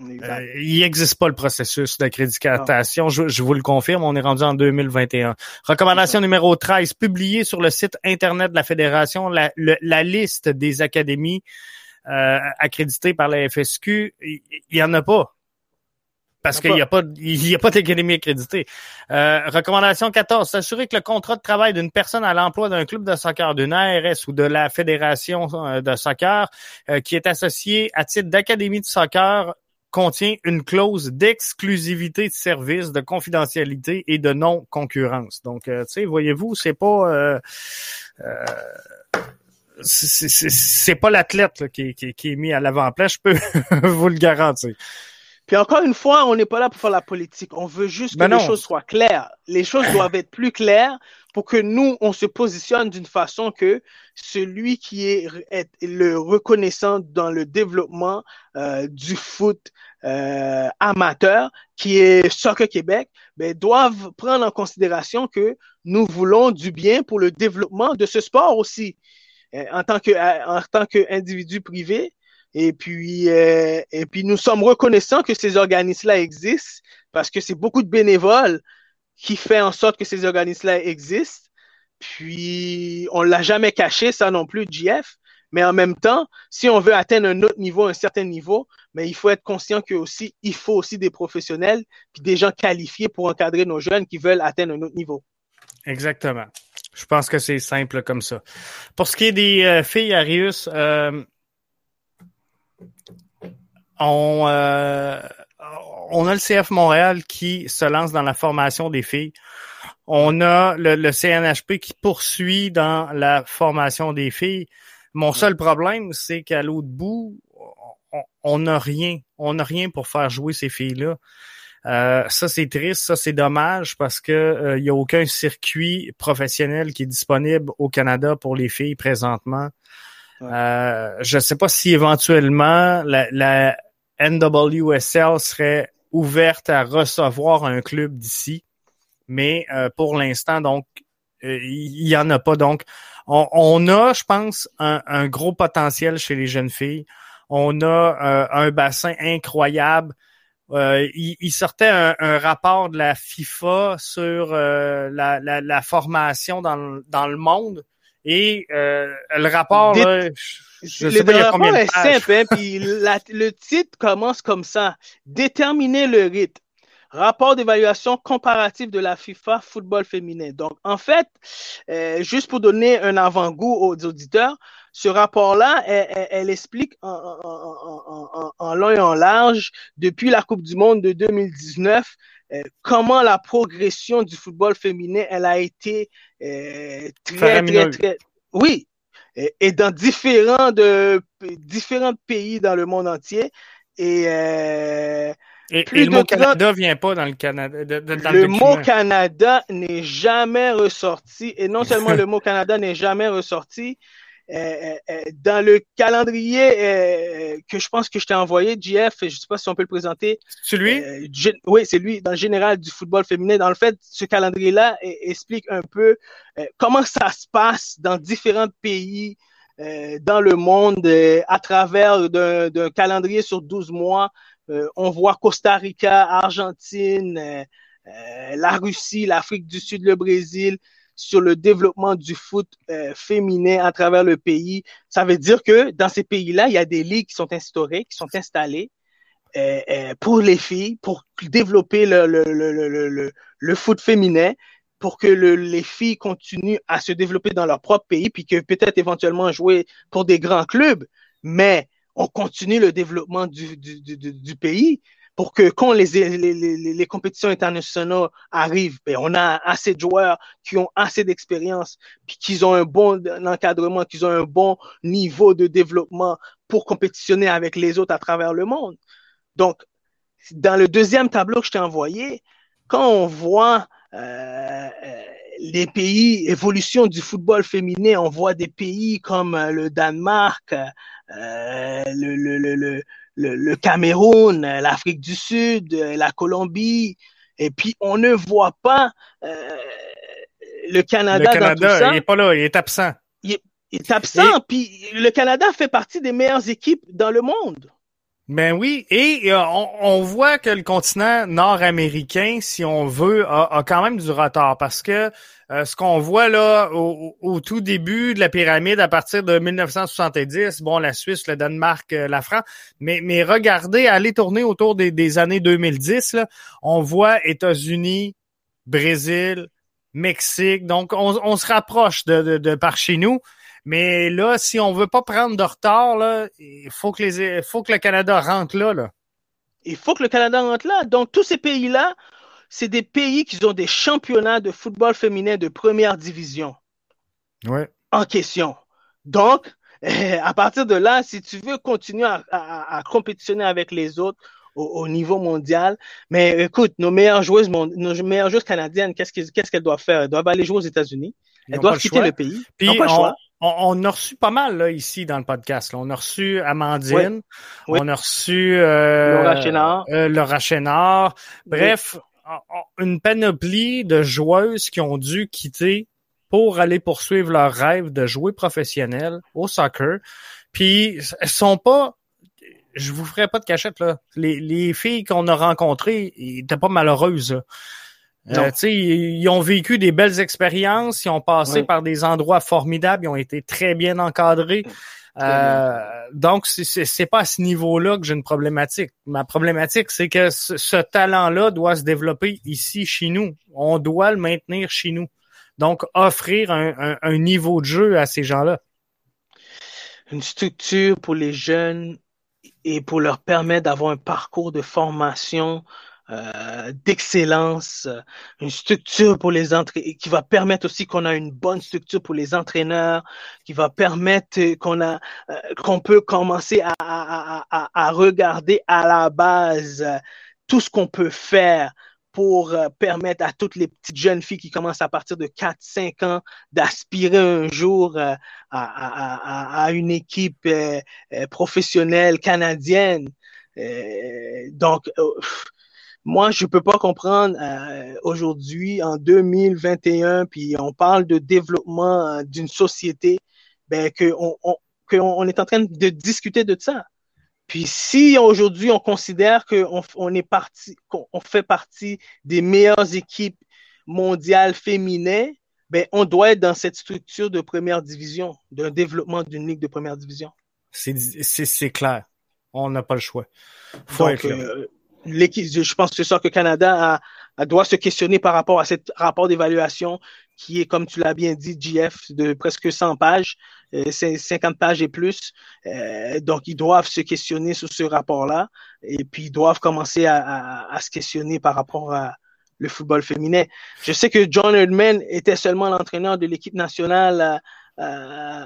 Euh, il n'existe pas le processus d'accréditation, je, je, vous le confirme, on est rendu en 2021. Recommandation numéro 13, publier sur le site Internet de la Fédération la, la liste des académies euh, accréditées par la FSQ. Il n'y en a pas parce qu'il n'y a pas, il y a pas d'académie accréditée. Euh, recommandation 14, s'assurer que le contrat de travail d'une personne à l'emploi d'un club de soccer, d'une ARS ou de la fédération euh, de soccer euh, qui est associé à titre d'académie de soccer contient une clause d'exclusivité de service, de confidentialité et de non-concurrence. Donc, tu sais, voyez-vous, c'est pas c'est pas l'athlète qui, qui, qui, est mis à l'avant-plan, je peux *laughs* vous le garantir. Puis encore une fois, on n'est pas là pour faire la politique. On veut juste que ben les choses soient claires. Les choses doivent être plus claires pour que nous, on se positionne d'une façon que celui qui est, le reconnaissant dans le développement euh, du foot euh, amateur, qui est Soccer Québec, ben, doivent prendre en considération que nous voulons du bien pour le développement de ce sport aussi. Euh, en tant que en tant qu'individu privé, et puis, euh, et puis nous sommes reconnaissants que ces organismes-là existent parce que c'est beaucoup de bénévoles qui font en sorte que ces organismes-là existent. Puis, on l'a jamais caché, ça non plus, JF. Mais en même temps, si on veut atteindre un autre niveau, un certain niveau, mais il faut être conscient que aussi, il faut aussi des professionnels puis des gens qualifiés pour encadrer nos jeunes qui veulent atteindre un autre niveau. Exactement. Je pense que c'est simple comme ça. Pour ce qui est des euh, filles, Arius, on, euh, on a le CF Montréal qui se lance dans la formation des filles. On a le, CNHP qui poursuit dans la formation des filles. Mon seul problème, c'est qu'à l'autre bout, on n'a rien. On n'a rien pour faire jouer ces filles-là. Euh, ça, c'est triste, ça, c'est dommage parce que euh, il n'y a aucun circuit professionnel qui est disponible au Canada pour les filles présentement. Euh, je ne sais pas si éventuellement la, la, NWSL serait ouverte à recevoir un club d'ici, mais euh, pour l'instant, donc, euh, il y, en a pas. Donc, on, a, je pense, un, gros potentiel chez les jeunes filles. On a un bassin incroyable. il, sortait un, rapport de la FIFA sur la, la, formation dans, dans le monde et euh, le rapport, là, je, sais pas il y a combien de pages. est simple, hein, puis le titre commence comme ça. Déterminer le rythme. Rapport d'évaluation comparative de la FIFA football féminin. Donc, en fait, euh, juste pour donner un avant-goût aux auditeurs, ce rapport-là, elle, elle, explique en, en, en, en, long et en large, depuis la Coupe du Monde de 2019, euh, comment la progression du football féminin, elle a été euh, très, très, très, oui, et, dans différents de différents pays dans le monde entier et euh, et, le mot Canada vient pas dans le Canada. le, mot Canada n'est jamais ressorti. Et non seulement le mot Canada n'est jamais ressorti, euh, euh, dans le calendrier que je pense que je t'ai envoyé, JF, je ne sais pas si on peut le présenter. C'est lui? oui, c'est lui, dans le général du football féminin. Dans le fait, ce calendrier-là explique un peu comment ça se passe dans différents pays dans le monde à travers d'un calendrier sur 12 mois. on voit Costa Rica, Argentine, la Russie, l'Afrique du Sud, le Brésil, sur le développement du foot euh, féminin à travers le pays. Ça veut dire que dans ces pays-là, il y a des ligues qui sont instaurées, qui sont installées euh, euh, pour les filles, pour développer le, le, le, le foot féminin, pour que les filles continuent à se développer dans leur propre pays, puis que peut-être éventuellement jouer pour des grands clubs, mais on continue le développement du, du, du, du pays pour que quand les, les, les, compétitions internationales arrivent, ben, on a assez de joueurs qui ont assez d'expérience, puis qu'ils ont un bon encadrement, qu'ils ont un bon niveau de développement pour compétitionner avec les autres à travers le monde. Donc, dans le deuxième tableau que je t'ai envoyé, quand on voit euh les pays, évolution du football féminin, on voit des pays comme euh, le Danemark, euh, le, le, le, le, Cameroun, l'Afrique du Sud, la Colombie, et puis on ne voit pas euh, le Canada. Le Canada, il est pas là, il est absent. Il est, absent, puis le Canada fait partie des meilleures équipes dans le monde. Ben oui, et euh, on, voit que le continent nord-américain, si on veut, a, quand même du retard parce que euh, ce qu'on voit là au, tout début de la pyramide à partir de 1970, bon, la Suisse, le Danemark, euh, la France, mais, mais regardez, allez tourner autour des, années 2010, là, on voit États-Unis, Brésil, Mexique, donc on, on se rapproche de, de par chez nous. Mais là, si on veut pas prendre de retard, là, il faut que les, faut que le Canada rentre là, là. Il faut que le Canada rentre là. Donc, tous ces pays-là, c'est des pays qui ont des championnats de football féminin de première division. Ouais. En question. Donc, *laughs* à partir de là, si tu veux continuer à, à, compétitionner avec les autres au, niveau mondial, mais écoute, nos meilleures joueuses, nos meilleures joueuses canadiennes, qu'est-ce qu'elles doivent faire? Elles doivent aller jouer aux États-Unis. Elles doivent quitter le, pays. Puis, pas le choix on, a reçu pas mal là, ici dans le podcast. On a reçu Amandine, on a reçu euh, Laura Chénard. Euh, Laura Chénard. Bref, une panoplie de joueuses qui ont dû quitter pour aller poursuivre leur rêve de jouer professionnel au soccer. Puis elles sont pas je vous ferai pas de cachette là. Les, les filles qu'on a rencontrées étaient pas malheureuses. Euh, ils ont vécu des belles expériences, ils ont passé par des endroits formidables, ils ont été très bien encadrés. Euh, donc, c'est pas à ce niveau-là que j'ai une problématique. Ma problématique, c'est que ce, talent-là doit se développer ici, chez nous. On doit le maintenir chez nous. Donc, offrir un, un niveau de jeu à ces gens-là. Une structure pour les jeunes et pour leur permettre d'avoir un parcours de formation euh, d'excellence, une structure pour les qui va permettre aussi qu'on a une bonne structure pour les entraîneurs, qui va permettre qu'on a euh, qu'on peut commencer à, à, à, à, regarder à la base tout ce qu'on peut faire pour euh, permettre à toutes les petites jeunes filles qui commencent à partir de 4-5 ans d'aspirer un jour à, à, une équipe professionnelle canadienne. donc, moi, je peux pas comprendre euh, aujourd'hui, en 2021, puis on parle de développement euh, d'une société, ben qu'on on, on est en train de discuter de ça. Puis si aujourd'hui on considère qu'on on est parti, qu'on fait partie des meilleures équipes mondiales féminines, ben on doit être dans cette structure de première division, d'un développement d'une ligue de première division. C'est clair. On n'a pas le choix. Faut être euh, je pense que c'est ça que Canada a, doit se questionner par rapport à ce rapport d'évaluation qui est, comme tu l'as bien dit, GF, de presque 100 pages, euh, 50 pages et plus. Euh, donc, ils doivent se questionner sur ce rapport-là et puis ils doivent commencer à, à, se questionner par rapport à le football féminin. Je sais que John Herdman était seulement l'entraîneur de l'équipe nationale euh,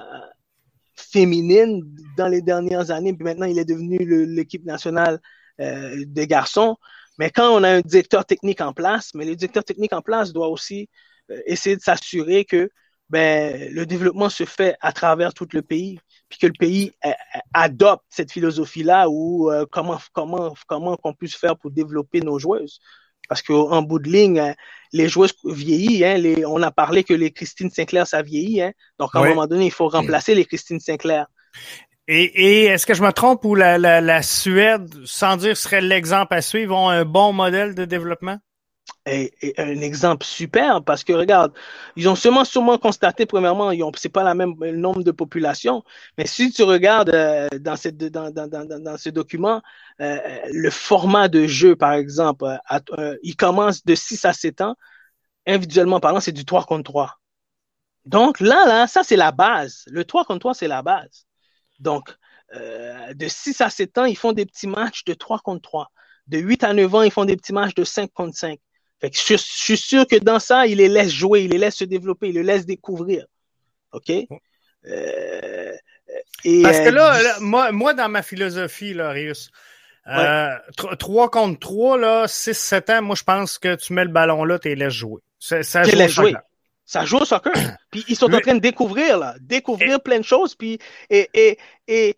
féminine dans les dernières années, puis maintenant il est devenu l'équipe nationale euh, des garçons. Mais quand on a un directeur technique en place, mais le directeur technique en place doit aussi euh, essayer de s'assurer que ben, le développement se fait à travers tout le pays, puis que le pays euh, euh, adopte cette philosophie-là ou euh, comment comment comment qu'on puisse faire pour développer nos joueuses. Parce qu'en bout de ligne, les joueuses vieillissent. Hein, les, on a parlé que les Christine Sinclair, ça vieillit. Hein, donc, à un moment donné, il faut remplacer les Christine Sinclair. Et, et est-ce que je me trompe ou la, la, la Suède, sans dire serait l'exemple à suivre, ont un bon modèle de développement? est, un exemple super parce que regarde, ils ont sûrement sûrement constaté premièrement, ils ont c'est pas la même nombre de population, mais si tu regardes euh, dans, cette, dans, dans, dans, ce document, euh, le format de jeu par exemple, euh, il commence de 6 à 7 ans, individuellement parlant, c'est du 3 contre 3. Donc là, là, ça c'est la base. Le 3 contre 3, c'est la base. Donc, de 6 à 7 ans, ils font des petits matchs de 3 contre 3. De 8 à 9 ans, ils font des petits matchs de 5 contre 5. Fait que je, suis sûr que dans ça, il les laisse jouer, il les laisse se développer, il les laisse découvrir. OK? Euh, et, Parce que là, euh, moi, moi, dans ma philosophie, là, Rius, euh, 3 contre 3, là, 6-7 ans, moi, je pense que tu mets le ballon là, tu les laisses jouer. Ça, ça joue jouer. Ça joue au soccer. *clears throat* puis ils sont en train de découvrir, là, découvrir plein de choses. Puis, et, et, et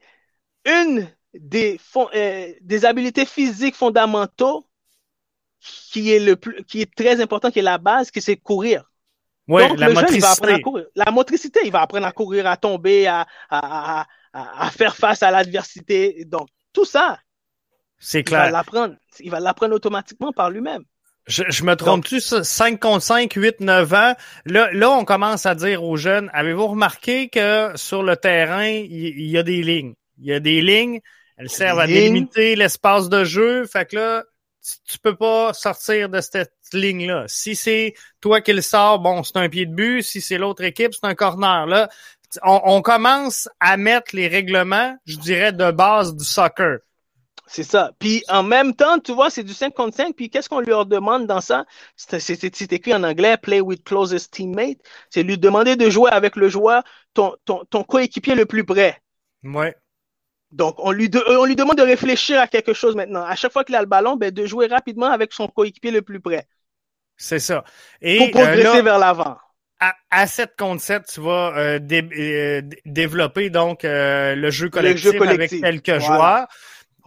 une des, euh, des habiletés physiques fondamentaux qui est le plus, qui est très important, qui est la base, qui c'est courir. Ouais, Donc, la le motricité. Jeune, il va apprendre à courir. La motricité, il va apprendre à courir, à tomber, à, à, à, à faire face à l'adversité. Donc, tout ça. C'est clair. Il va l'apprendre. Il va l'apprendre automatiquement par lui-même. Je, je, me trompe-tu, 5 contre 5, 8, 9 ans. Là, là, on commence à dire aux jeunes, avez-vous remarqué que sur le terrain, il, y, a des lignes? Il y a des lignes, elles servent à délimiter l'espace de jeu. Fait que là, tu peux pas sortir de cette ligne-là. Si c'est toi qui le sors, bon, c'est un pied de but. Si c'est l'autre équipe, c'est un corner. Là, on, on, commence à mettre les règlements, je dirais, de base du soccer. C'est ça. Puis en même temps, tu vois, c'est du 5 contre 5. Puis qu'est-ce qu'on leur demande dans ça? C'est écrit en anglais, play with closest teammate. C'est lui demander de jouer avec le joueur, ton, ton, ton coéquipier le plus près. Ouais. Donc, on lui, on lui demande de réfléchir à quelque chose maintenant. À chaque fois qu'il a le ballon, ben, de jouer rapidement avec son coéquipier le plus près. C'est ça. Et, pour progresser euh, vers l'avant. À, à 7 contre 7, tu vas euh, euh, développer donc le jeu collectif, le jeu collectif. avec quelques joueurs.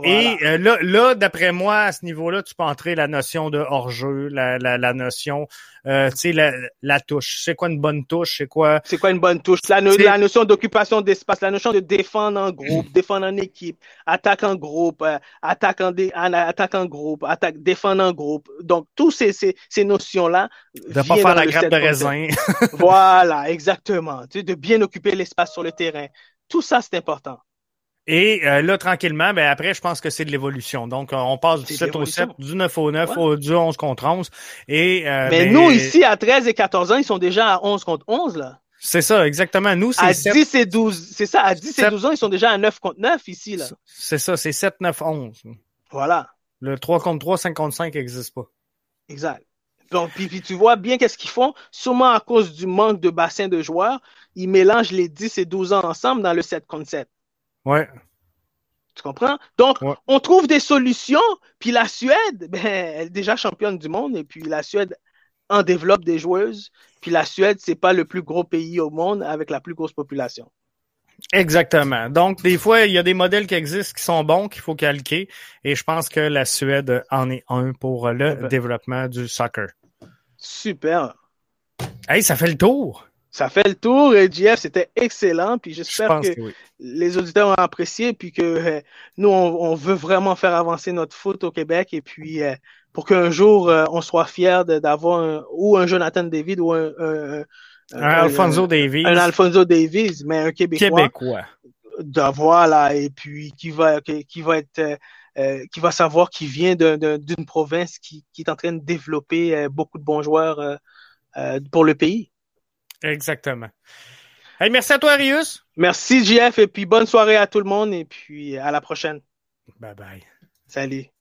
Et euh, là, là d'après moi, à ce niveau-là, tu peux entrer la notion de hors-jeu, la, la, la notion, euh, tu sais, la, la touche. C'est quoi une bonne touche? C'est quoi? C'est quoi une bonne touche? La, la notion d'occupation d'espace, la notion de défendre en groupe, *clears throat* défendre en équipe, attaque en groupe, euh, attaque, en dé, attaque en groupe, attaque, défendre en groupe. Donc, tous ces, ces, ces notions-là. De pas faire la grappe de raisin. voilà, exactement. Tu sais, de bien occuper l'espace sur le terrain. Tout ça, c'est important. Et euh, là, tranquillement, ben après, je pense que c'est de l'évolution. Donc, euh, on passe du 7 au 7, du 9 au 9, au, du 11 contre 11. Et, euh, Mais ben, nous, ici, à 13 et 14 ans, ils sont déjà à 11 contre 11, là. C'est ça, exactement. Nous, c'est À 10 et 12, c'est ça, à 10 et 12 ans, ils sont déjà à 9 contre 9 ici, là. C'est ça, c'est 7, 9, 11. Voilà. Le 3 contre 3, 5 contre 5 n'existe pas. Exact. Donc, puis, puis tu vois bien qu'est-ce qu'ils font, sûrement à cause du manque de bassin de joueurs, ils mélangent les 10 et 12 ans ensemble dans le 7 contre 7. Ouais. Tu comprends? Donc, on trouve des solutions, puis la Suède, *laughs* ben, elle est déjà championne du monde, et puis la Suède en développe des joueuses, puis la Suède, c'est pas le plus gros pays au monde avec la plus grosse population. Exactement. Donc, des fois, il y a des modèles qui existent qui sont bons, qu'il faut calquer, et je pense que la Suède en est un pour le développement du soccer. Super. Hey, ça fait le tour. Ça fait le tour, et JF, c'était excellent, puis j'espère que, les auditeurs ont apprécié, puis que euh, nous, on, veut vraiment faire avancer notre foot au Québec, et puis euh, pour qu'un jour, euh, on soit fier d'avoir ou un Jonathan David ou un, un, Alfonso Davies. Un Alfonso Davies, mais un Québécois. Québécois. D'avoir là, et puis qui va, qui, va être... qui va savoir qu'il vient d'une province qui, qui, est en train de développer beaucoup de bons joueurs pour le pays. Exactement. Hey, merci à toi, Arius. Merci, JF, et puis bonne soirée à tout le monde, et puis à la prochaine. Bye bye. Salut.